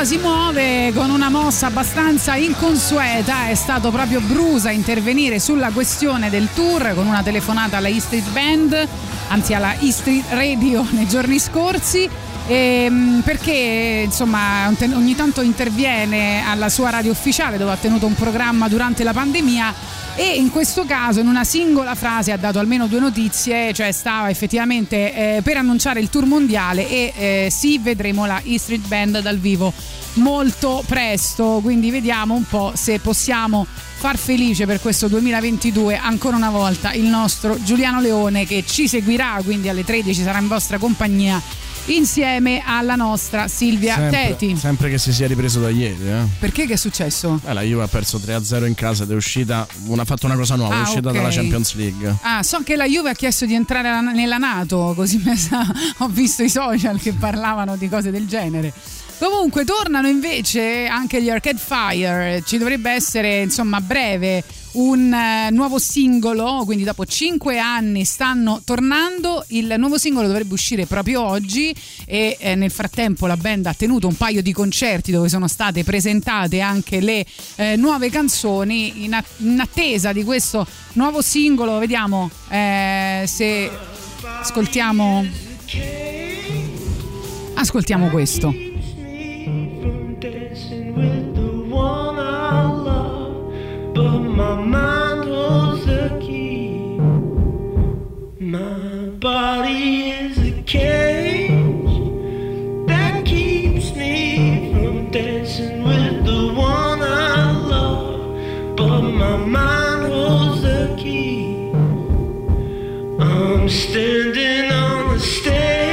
Qualcosa si muove con una mossa abbastanza inconsueta. È stato proprio Brusa intervenire sulla questione del tour con una telefonata alla E Street Band, anzi alla E Street Radio nei giorni scorsi. Ehm, perché insomma ogni tanto interviene alla sua radio ufficiale dove ha tenuto un programma durante la pandemia e in questo caso in una singola frase ha dato almeno due notizie, cioè stava effettivamente eh, per annunciare il tour mondiale e eh, sì vedremo la E Street Band dal vivo molto presto, quindi vediamo un po' se possiamo far felice per questo 2022 ancora una volta il nostro Giuliano Leone che ci seguirà, quindi alle 13 sarà in vostra compagnia insieme alla nostra Silvia sempre, Teti. sempre che si sia ripreso da ieri. Eh. Perché che è successo? Eh, la Juve ha perso 3-0 in casa ed è uscita, una, ha fatto una cosa nuova, Ah, è uscita ok. dalla Champions League. Ah, so che la Juve ha chiesto di entrare nella Nato, così ho visto i social che parlavano di cose del genere. Comunque tornano invece anche gli Arcade Fire, ci dovrebbe essere insomma a breve un eh, nuovo singolo, quindi dopo 5 anni stanno tornando, il nuovo singolo dovrebbe uscire proprio oggi e eh, nel frattempo la band ha tenuto un paio di concerti dove sono state presentate anche le eh, nuove canzoni. In, a- in attesa di questo nuovo singolo, vediamo eh, se ascoltiamo. Ascoltiamo questo. My mind holds the key. My body is a cage that keeps me from dancing with the one I love, but my mind holds the key. I'm standing on the stage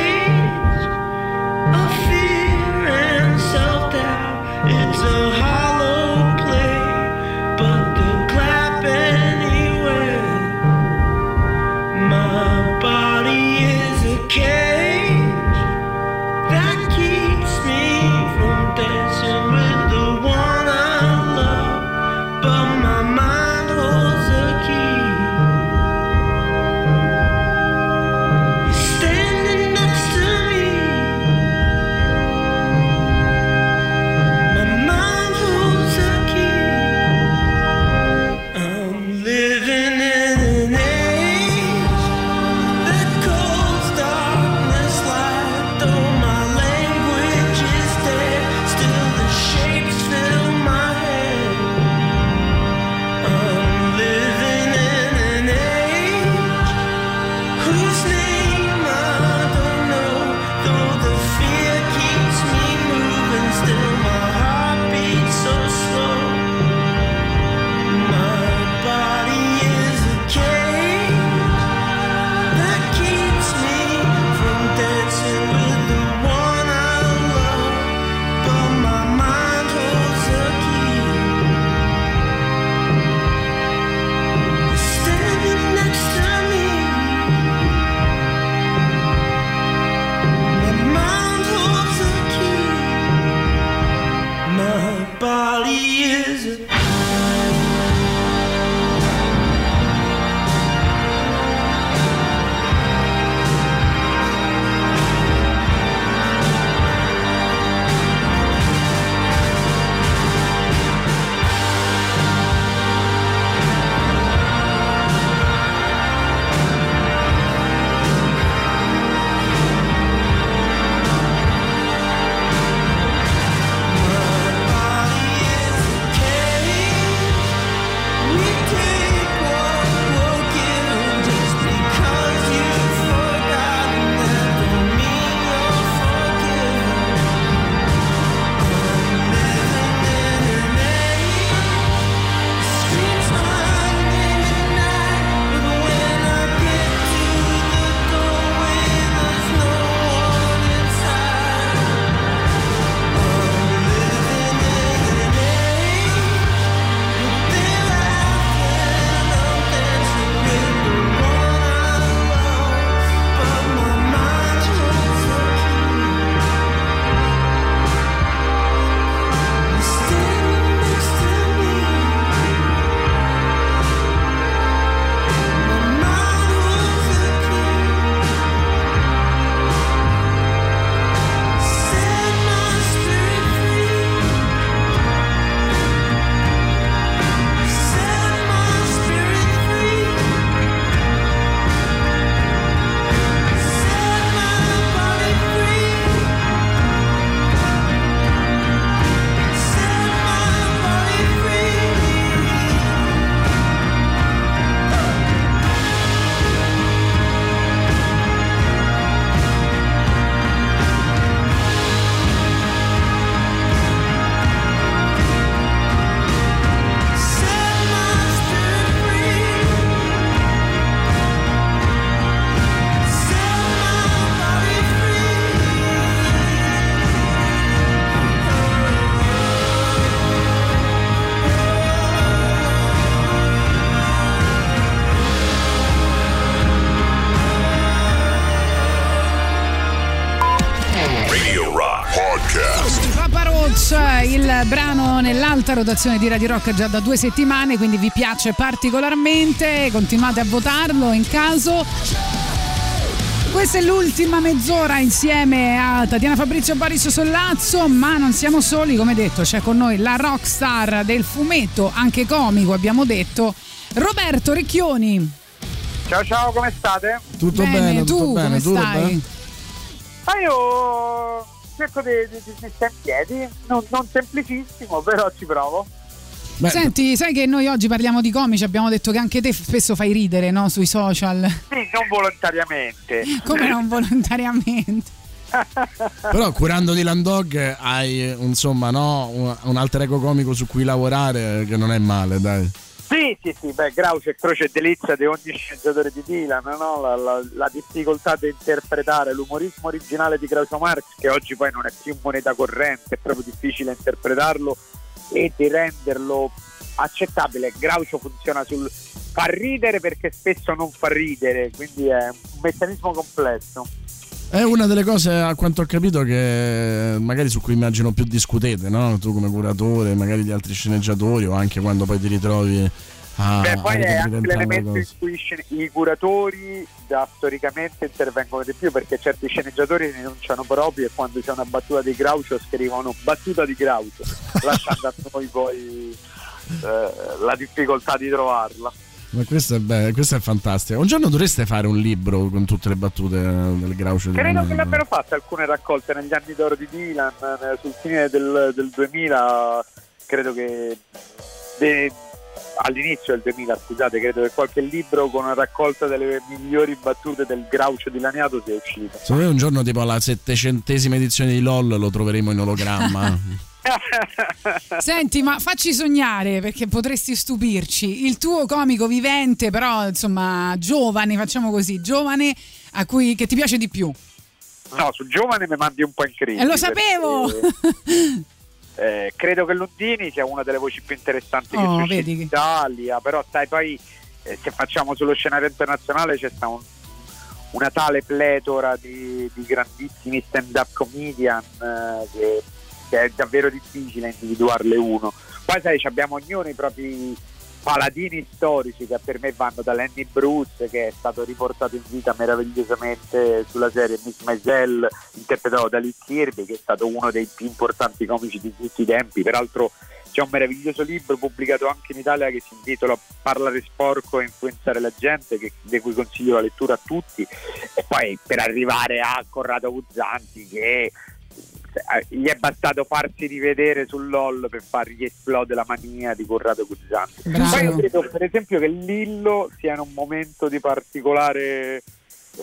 nell'alta rotazione di Radio Rock già da due settimane, quindi vi piace particolarmente, continuate a votarlo in caso. Questa è l'ultima mezz'ora insieme a Tatiana Fabrizio Boris Sollazzo, ma non siamo soli, come detto, c'è con noi la rockstar del fumetto, anche comico abbiamo detto, Roberto Recchioni. Ciao ciao, come state? Tutto Bene, bene, tu tutto bene, come tu stai? Ma io cerco di, di, di, di stare in piedi, non, non semplicissimo, però ci provo. Senti, sai che noi oggi parliamo di comici, abbiamo detto che anche te spesso fai ridere no? sui social. Sì, non volontariamente. Come non volontariamente? Però curando Dylan Dog hai insomma no, un, un alter ego comico su cui lavorare che non è male, dai. Sì, sì, sì, beh, Groucho è croce e delizia di ogni sceneggiatore di Dylan, no? la, la- la difficoltà di interpretare l'umorismo originale di Groucho Marx, che oggi poi non è più moneta corrente, è proprio difficile interpretarlo e di renderlo accettabile. Groucho funziona sul far ridere perché spesso non fa ridere, quindi è un meccanismo complesso. È una delle cose, a quanto ho capito, che magari su cui immagino più discutete, no? Tu come curatore, magari gli altri sceneggiatori o anche quando poi ti ritrovi a... Beh, poi è anche l'elemento in cui i curatori già storicamente intervengono di più perché certi sceneggiatori rinunciano proprio e quando c'è una battuta di Groucho scrivono battuta di Groucho, lasciando a noi poi eh, la difficoltà di trovarla. Ma questo è, be- questo è fantastico. Un giorno dovreste fare un libro con tutte le battute del Groucho di Credo che l'abbiano fatte alcune raccolte negli anni d'oro di Dylan, eh, sul fine del, del 2000, credo che de- all'inizio del 2000, scusate, credo che qualche libro con una raccolta delle migliori battute del Groucho dilaniato sia uscito. Secondo me un giorno tipo alla settecentesima edizione di LOL lo troveremo in ologramma. Senti, ma facci sognare perché potresti stupirci. Il tuo comico vivente, però insomma giovane, facciamo così, giovane a cui che ti piace di più. No, su giovane mi mandi un po' in crisi. E lo sapevo! perché, eh, credo che Lundini sia una delle voci più interessanti che Oh, suscita vedi in che- Italia, però sai poi eh, se facciamo sullo scenario internazionale c'è sta un- una tale pletora di, di grandissimi stand-up comedian eh, che, che è davvero difficile individuarle uno. Poi sai, abbiamo ognuno i propri paladini storici che per me vanno da Lenny Bruce che è stato riportato in vita meravigliosamente sulla serie Miss Maisel interpretato da Lee Kirby che è stato uno dei più importanti comici di tutti i tempi peraltro c'è un meraviglioso libro pubblicato anche in Italia che si intitola Parlare sporco e influenzare la gente che- di cui consiglio la lettura a tutti e poi per arrivare a Corrado Guzzanti che gli è bastato farsi rivedere sul LOL per fargli esplodere la mania di Corrado Guzzanti. Poi io credo per esempio che Lillo sia in un momento di particolare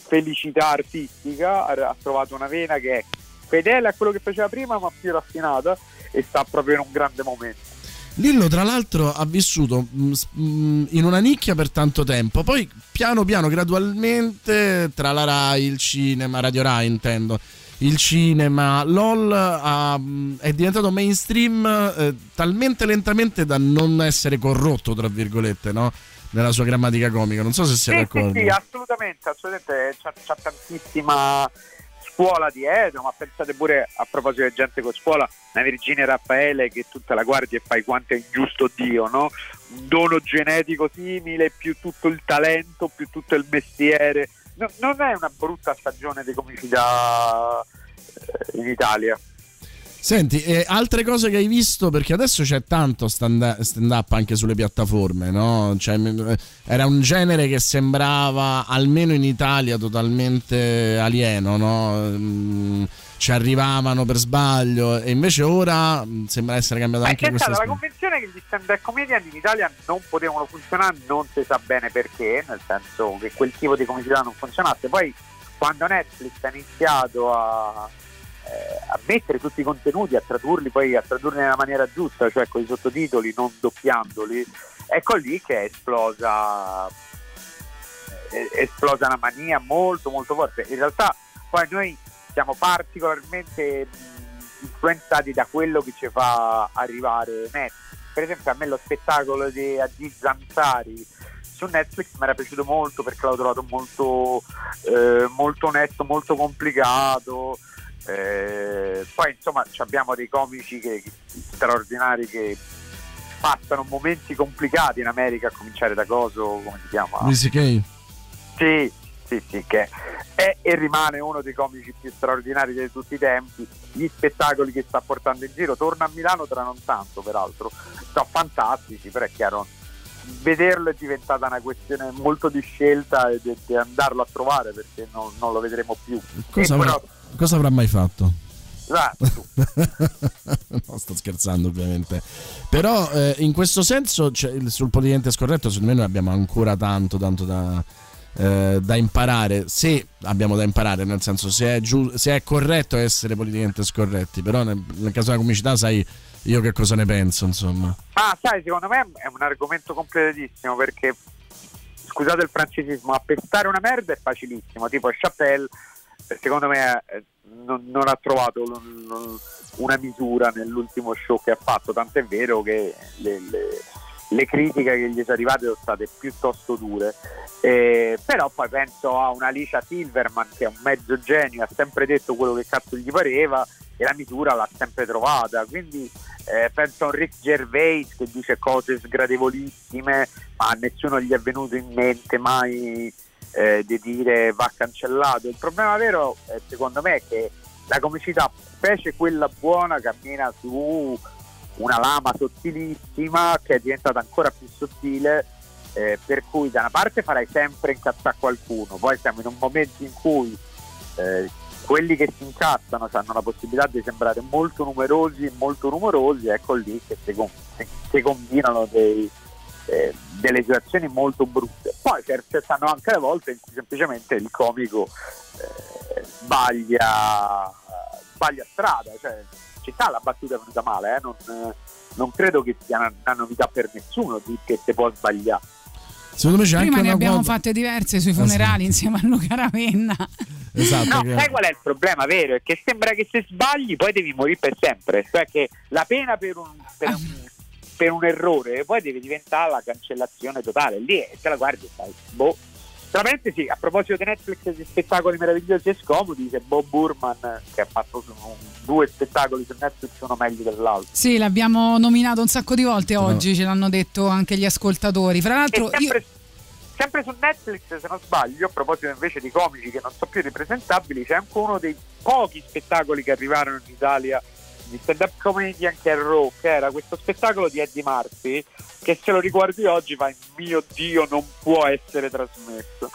felicità artistica, ha, trovato una vena che è fedele a quello che faceva prima ma più raffinata e sta proprio in un grande momento. Lillo, tra l'altro, ha vissuto s- mh, in una nicchia per tanto tempo, poi piano piano, gradualmente, tra la Rai, il cinema, Radio Rai intendo, il cinema, LOL ha- mh, è diventato mainstream eh, talmente lentamente da non essere corrotto, tra virgolette, no? Nella sua grammatica comica. Non so se siete Sì, sì, d'accordo. sì, assolutamente, assolutamente c'ha, c'ha tantissima scuola dietro, ma pensate pure a proposito di gente con scuola, una Virginia Raffaele che tutta la guardia e fai quanto è ingiusto Dio, no? Un dono genetico simile, più tutto il talento, più tutto il mestiere. No- non è una brutta stagione di comicità eh, in Italia. Senti, e altre cose che hai visto? Perché adesso c'è tanto stand- stand-up anche sulle piattaforme, no? Cioè, m- era un genere che sembrava, almeno in Italia, totalmente alieno, no? Ci arrivavano per sbaglio e invece ora mm, sembra essere cambiato Ma anche questo stata la convenzione che gli stand-up comedian in Italia non potevano funzionare, non si sa bene perché, nel senso che quel tipo di comicità non funzionasse. Poi quando Netflix ha iniziato a, eh, a mettere tutti i contenuti, a tradurli, poi a tradurli nella maniera giusta, cioè con i sottotitoli, non doppiandoli, ecco lì che è esplosa, è esplosa una mania molto molto forte. In realtà poi noi siamo particolarmente mh, influenzati da quello che ci fa arrivare Netflix. Per esempio a me lo spettacolo di Aziz Ansari su Netflix mi era piaciuto molto perché l'ho trovato molto, eh, molto onesto, molto complicato Eh, poi insomma abbiamo dei comici che, che- straordinari che passano momenti complicati in America, a cominciare da Coso, come si chiama? Luisi Kay. Sì, sì, che è e rimane uno dei comici più straordinari di tutti i tempi. Gli spettacoli che sta portando in giro, torna a Milano tra non tanto, peraltro, sono fantastici, però è chiaro, vederlo è diventata una questione molto di scelta e di, di andarlo a trovare perché non, non lo vedremo più. Cosa avrà, però- cosa avrà mai fatto? Ah, no, sto scherzando ovviamente. Però eh, in questo senso cioè, sul politicamente scorretto secondo me noi abbiamo ancora tanto, tanto da, eh, da imparare. Se abbiamo da imparare, nel senso se è, giu- se è corretto essere politicamente scorretti, però nel, nel caso della comicità sai io che cosa ne penso, insomma. Ah, sai, secondo me è un argomento completissimo perché, scusate il francesismo, appestare una merda è facilissimo, tipo Chappelle, eh, secondo me eh, non, non ha trovato l- l- una misura nell'ultimo show che ha fatto, tant'è vero che le, le- le critiche che gli sono arrivate sono state piuttosto dure. Eh, però poi penso a una Alicia Silverman che è un mezzo genio, ha sempre detto quello che cazzo gli pareva e la misura l'ha sempre trovata. Quindi eh, penso a un Rick Gervais che dice cose sgradevolissime, ma a nessuno gli è venuto in mente mai eh, di dire va cancellato. Il problema vero, eh, secondo me, è che la comicità, specie quella buona, cammina su una lama sottilissima che è diventata ancora più sottile. eh, per cui da una parte farai sempre incazzare qualcuno, poi siamo in un momento in cui eh, quelli che si incazzano hanno la possibilità di sembrare molto numerosi e molto rumorosi, ecco lì che si, com- si- si combinano dei, eh, delle situazioni molto brutte. Poi ci stanno anche le volte in cui semplicemente il comico eh, sbaglia, sbaglia strada, cioè ci sta la battuta venuta male, eh, non, eh, non credo che sia una, una novità per nessuno di che si può sbagliare. Secondo me c'è Prima anche ne abbiamo quota- fatte diverse sui funerali insieme a Luca Ravenna. Esatto, No, che- sai qual è il problema vero? È che sembra che se sbagli poi devi morire per sempre. Cioè che la pena per un, per un, per un errore poi deve diventare la cancellazione totale. Lì e te la guardi e fai, boh. Tra parentesi, a proposito di Netflix e di spettacoli meravigliosi e scomodi, c'è Bob Burman che ha fatto due spettacoli su Netflix, uno meglio dell'altro. Sì, l'abbiamo nominato un sacco di volte oggi, ce l'hanno detto anche gli ascoltatori. Fra l'altro, sempre, sempre su Netflix, se non sbaglio, a proposito invece di comici che non sono più ripresentabili, c'è anche uno dei pochi spettacoli che arrivarono in Italia di stand-up comedian che è Raw, che era questo spettacolo di Eddie Murphy, che se lo riguardi oggi fai, mio Dio, non può essere trasmesso.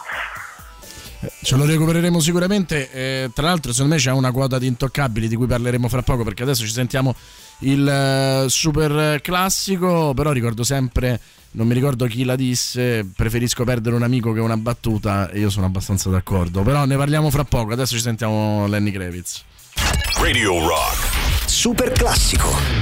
Ce lo recupereremo sicuramente. eh, tra l'altro, secondo me c'è una quota di intoccabili di cui parleremo fra poco. Perché adesso ci sentiamo il eh, super classico. Però ricordo sempre, non mi ricordo chi la disse. Preferisco perdere un amico che una battuta. E io sono abbastanza d'accordo. Però ne parliamo fra poco. Adesso ci sentiamo Lenny Kravitz. Radio Rock. Super classico.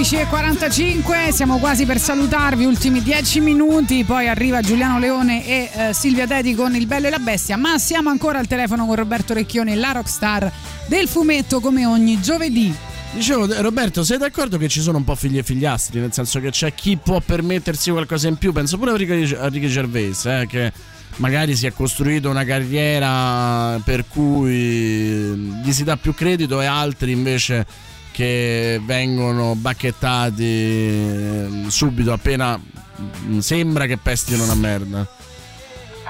11.45, siamo quasi per salutarvi, ultimi 10 minuti, poi arriva Giuliano Leone e eh, Silvia Tedi con Il Bello e la Bestia, ma siamo ancora al telefono con Roberto Recchione, la rockstar del fumetto come ogni giovedì. Dicevo, eh, Roberto, sei d'accordo che ci sono un po' figli e figliastri, nel senso che c'è chi può permettersi qualcosa in più, penso pure a Enrico Gervais, eh, che magari si è costruito una carriera per cui gli si dà più credito e altri invece che vengono bacchettati eh, subito appena mm, sembra che pestino una merda.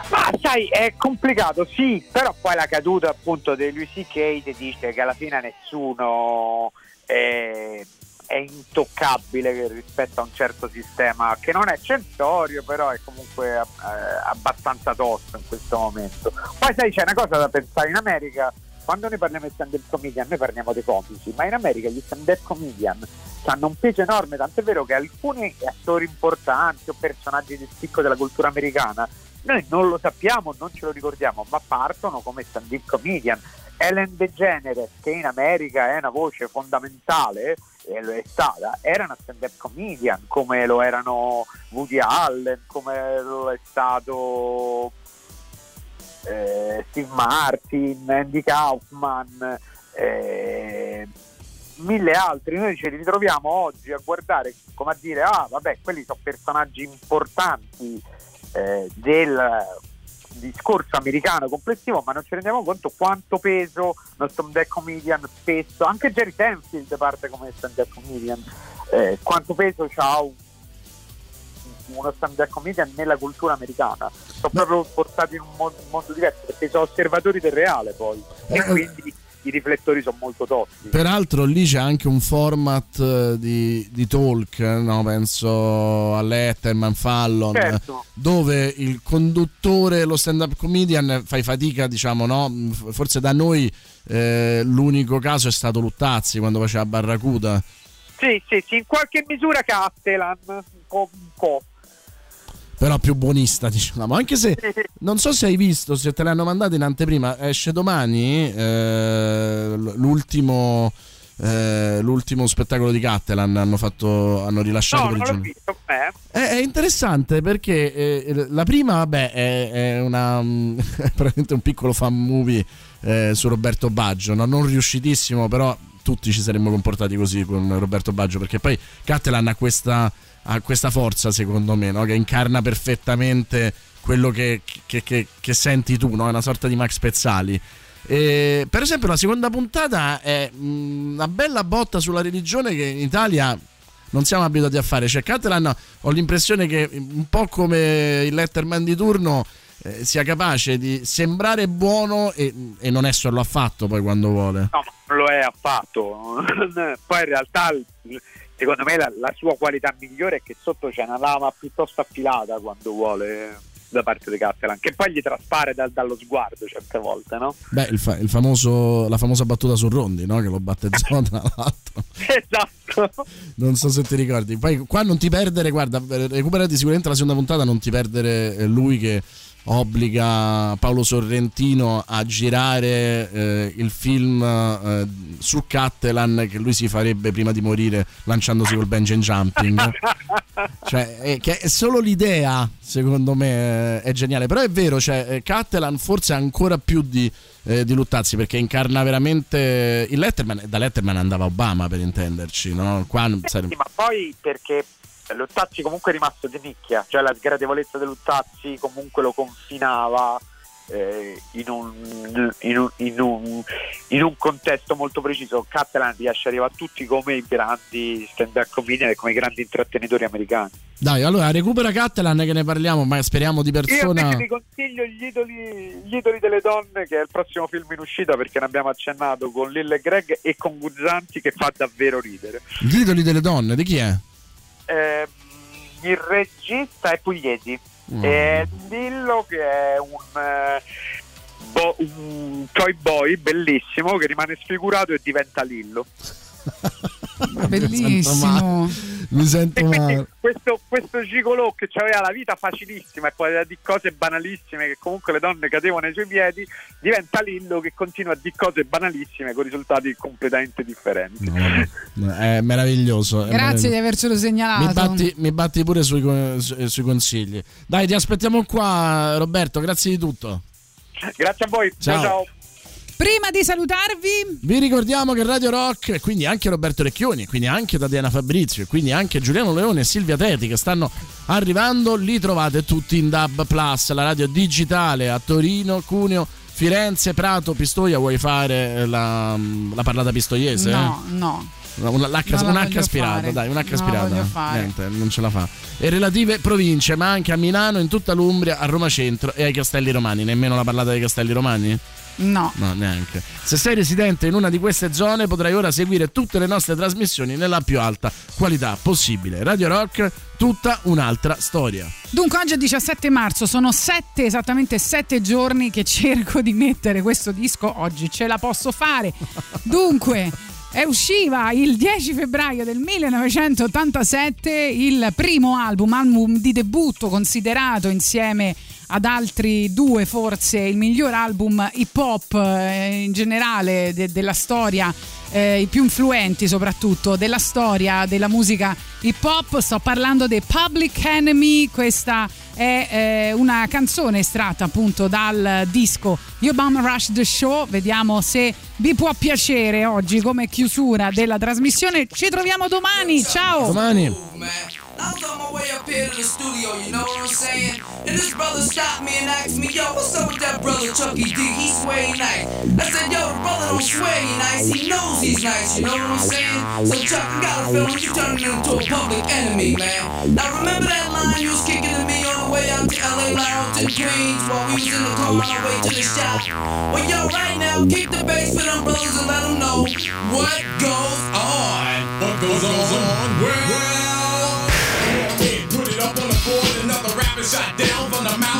Ma sai, è complicato, sì, però poi la caduta appunto di Louis C.K. ti dice che alla fine nessuno è, è intoccabile rispetto a un certo sistema che non è censorio, però è comunque eh, abbastanza tosto in questo momento. Poi sai, c'è una cosa da pensare in America. Quando noi parliamo di stand-up comedian, noi parliamo dei comici, ma in America gli stand-up comedian hanno un peso enorme, tant'è vero che alcuni attori importanti o personaggi di spicco della cultura americana noi non lo sappiamo, non ce lo ricordiamo, ma partono come stand-up comedian. Ellen DeGeneres, che in America è una voce fondamentale, e lo è stata, era una stand-up comedian, come lo erano Woody Allen, come lo è stato eh, Steve Martin, Andy Kaufman, eh, mille altri. Noi ci ritroviamo oggi a guardare, come a dire, ah vabbè, quelli sono personaggi importanti eh, del discorso americano complessivo, ma non ci rendiamo conto quanto peso uno stand-up comedian spesso, anche Jerry Tenfield parte come stand-up comedian, eh, quanto peso ha un- uno stand-up comedian nella cultura americana. Sono proprio portati in un mo- mondo diverso perché sono osservatori del reale poi e quindi i riflettori sono molto tosti. Peraltro lì c'è anche un format eh, di, di talk, no? penso a Letterman, Fallon, Certo. dove il conduttore, lo stand-up comedian, fai fatica, diciamo, no? Forse da noi eh, l'unico caso è stato Luttazzi quando faceva Barracuda. Sì, sì, sì, in qualche misura Castellan, un po'. Un po'. Però più buonista, diciamo. Anche se non so se hai visto, se te l'hanno mandato in anteprima, esce domani eh, l'ultimo, eh, l'ultimo spettacolo di Cattelan. Hanno, fatto, hanno rilasciato No, per i non l'ho giorni. visto? È, è interessante perché eh, la prima, vabbè, è, è una, mm, è praticamente un piccolo fan movie eh, su Roberto Baggio, no? non riuscitissimo, però tutti ci saremmo comportati così con Roberto Baggio perché poi Cattelan ha questa, ha questa forza, secondo me, no? che incarna perfettamente quello che, che- che- che senti tu, no? è una sorta di Max Pezzali. E, per esempio, la seconda puntata è mm, una bella botta sulla religione che in Italia non siamo abituati a fare. Cioè, Catalan ho l'impressione che un po' come il Letterman di turno eh, sia capace di sembrare buono e, e non esserlo affatto poi quando vuole. No, non lo è affatto. Poi in realtà, secondo me, la, la sua qualità migliore è che sotto c'è una lama piuttosto affilata quando vuole da parte di Castellan, che poi gli traspare dal- dallo sguardo certe volte, no? Beh, il, fa- il famoso, la famosa battuta su Rondi, no? che lo battezzò tra l'altro. Esatto. Non so se ti ricordi. Poi qua non ti perdere, guarda, recuperati sicuramente la seconda puntata, non ti perdere eh, lui che obbliga Paolo Sorrentino a girare eh, il film eh, su Cattelan che lui si farebbe prima di morire lanciandosi col bungee jumping. cioè, è, che è solo l'idea, secondo me, eh, è geniale. Però è vero, cioè, eh, Cattelan forse ancora più di, eh, di Luttazzi perché incarna veramente il Letterman. Da Letterman andava Obama, per intenderci, no? Qua sare- Sì, ma poi perché Luttazzi comunque è rimasto di nicchia, cioè la sgradevolezza di Luttazzi comunque lo confinava eh, in, un, in, un, in, un, in un contesto molto preciso. Catalan riesce a arrivare a tutti come i grandi stand-up comedian e come i grandi intrattenitori americani. Dai, allora recupera Cattelan che ne parliamo, ma speriamo di Io persona. invece vi consiglio gli idoli, gli idoli delle donne, che è il prossimo film in uscita perché ne abbiamo accennato con Lille e Greg e con Guzzanti che fa davvero ridere. Gli idoli delle donne, di chi è? Ehm, il regista è Pugliesi Mm. e Lillo che è un, eh, bo- un toy boy bellissimo che rimane sfigurato e diventa Lillo Bellissimo. Mi sento male. questo, questo gigolò che aveva la vita facilissima e poteva dire cose banalissime che comunque le donne cadevano ai suoi piedi, diventa Lillo che continua a dire cose banalissime con risultati completamente differenti. No, È meraviglioso. è Grazie di meraviglioso. avercelo segnalato. Mi batti, mi batti pure sui, sui consigli. Dai, ti aspettiamo qua, Roberto. Grazie di tutto. Grazie a voi. Ciao. ciao. Prima di salutarvi, Vi ricordiamo che Radio Rock, e quindi anche Roberto Recchioni, e quindi anche Tatiana Fabrizio, e quindi anche Giuliano Leone e Silvia Teti che stanno arrivando, li trovate tutti in DAB Plus, la radio digitale a Torino, Cuneo, Firenze, Prato, Pistoia. Vuoi fare la, la parlata pistoiese? no, no. Una, l'H, Non la un H aspirata, fare. dai, un H Non aspirata. Niente, non ce la fa. E relative province, ma anche a Milano, in tutta l'Umbria, a Roma Centro e ai Castelli Romani. Nemmeno la parlata dei Castelli Romani? No. No, neanche. Se sei residente in una di queste zone, potrai ora seguire tutte le nostre trasmissioni nella più alta qualità possibile. Radio Rock, tutta un'altra storia. Dunque, oggi è 17 marzo, sono sette, esattamente sette giorni che cerco di mettere questo disco. Oggi ce la posso fare. Dunque, è usciva il 10 febbraio del 1987 il primo album, album di debutto, considerato insieme ad altri due forse il miglior album hip hop eh, in generale de- della storia, eh, i più influenti soprattutto della storia della musica hip hop. Sto parlando dei Public Enemy, questa è eh, una canzone estratta appunto dal disco Yo Bum Rush the Show. Vediamo se vi può piacere oggi come chiusura della trasmissione. Ci troviamo domani, ciao! Domani. I was on my way up here to the studio, you know what I'm saying? And this brother stopped me and asked me, yo, what's up with that brother Chucky D? He sway nice. I said, yo, the brother don't sway nice. He knows he's nice, you know what I'm saying? So Chuck, I got a feeling you turning into a public enemy, man. Now remember that line you was kicking at me on the way out to LA Lounge in Queens while we was in the car on our way to the shop? Well, yo, right now, kick the bass for them brothers and let them know what goes on. What goes on? Well, put it up on the board. Another rapper shot down from the mouth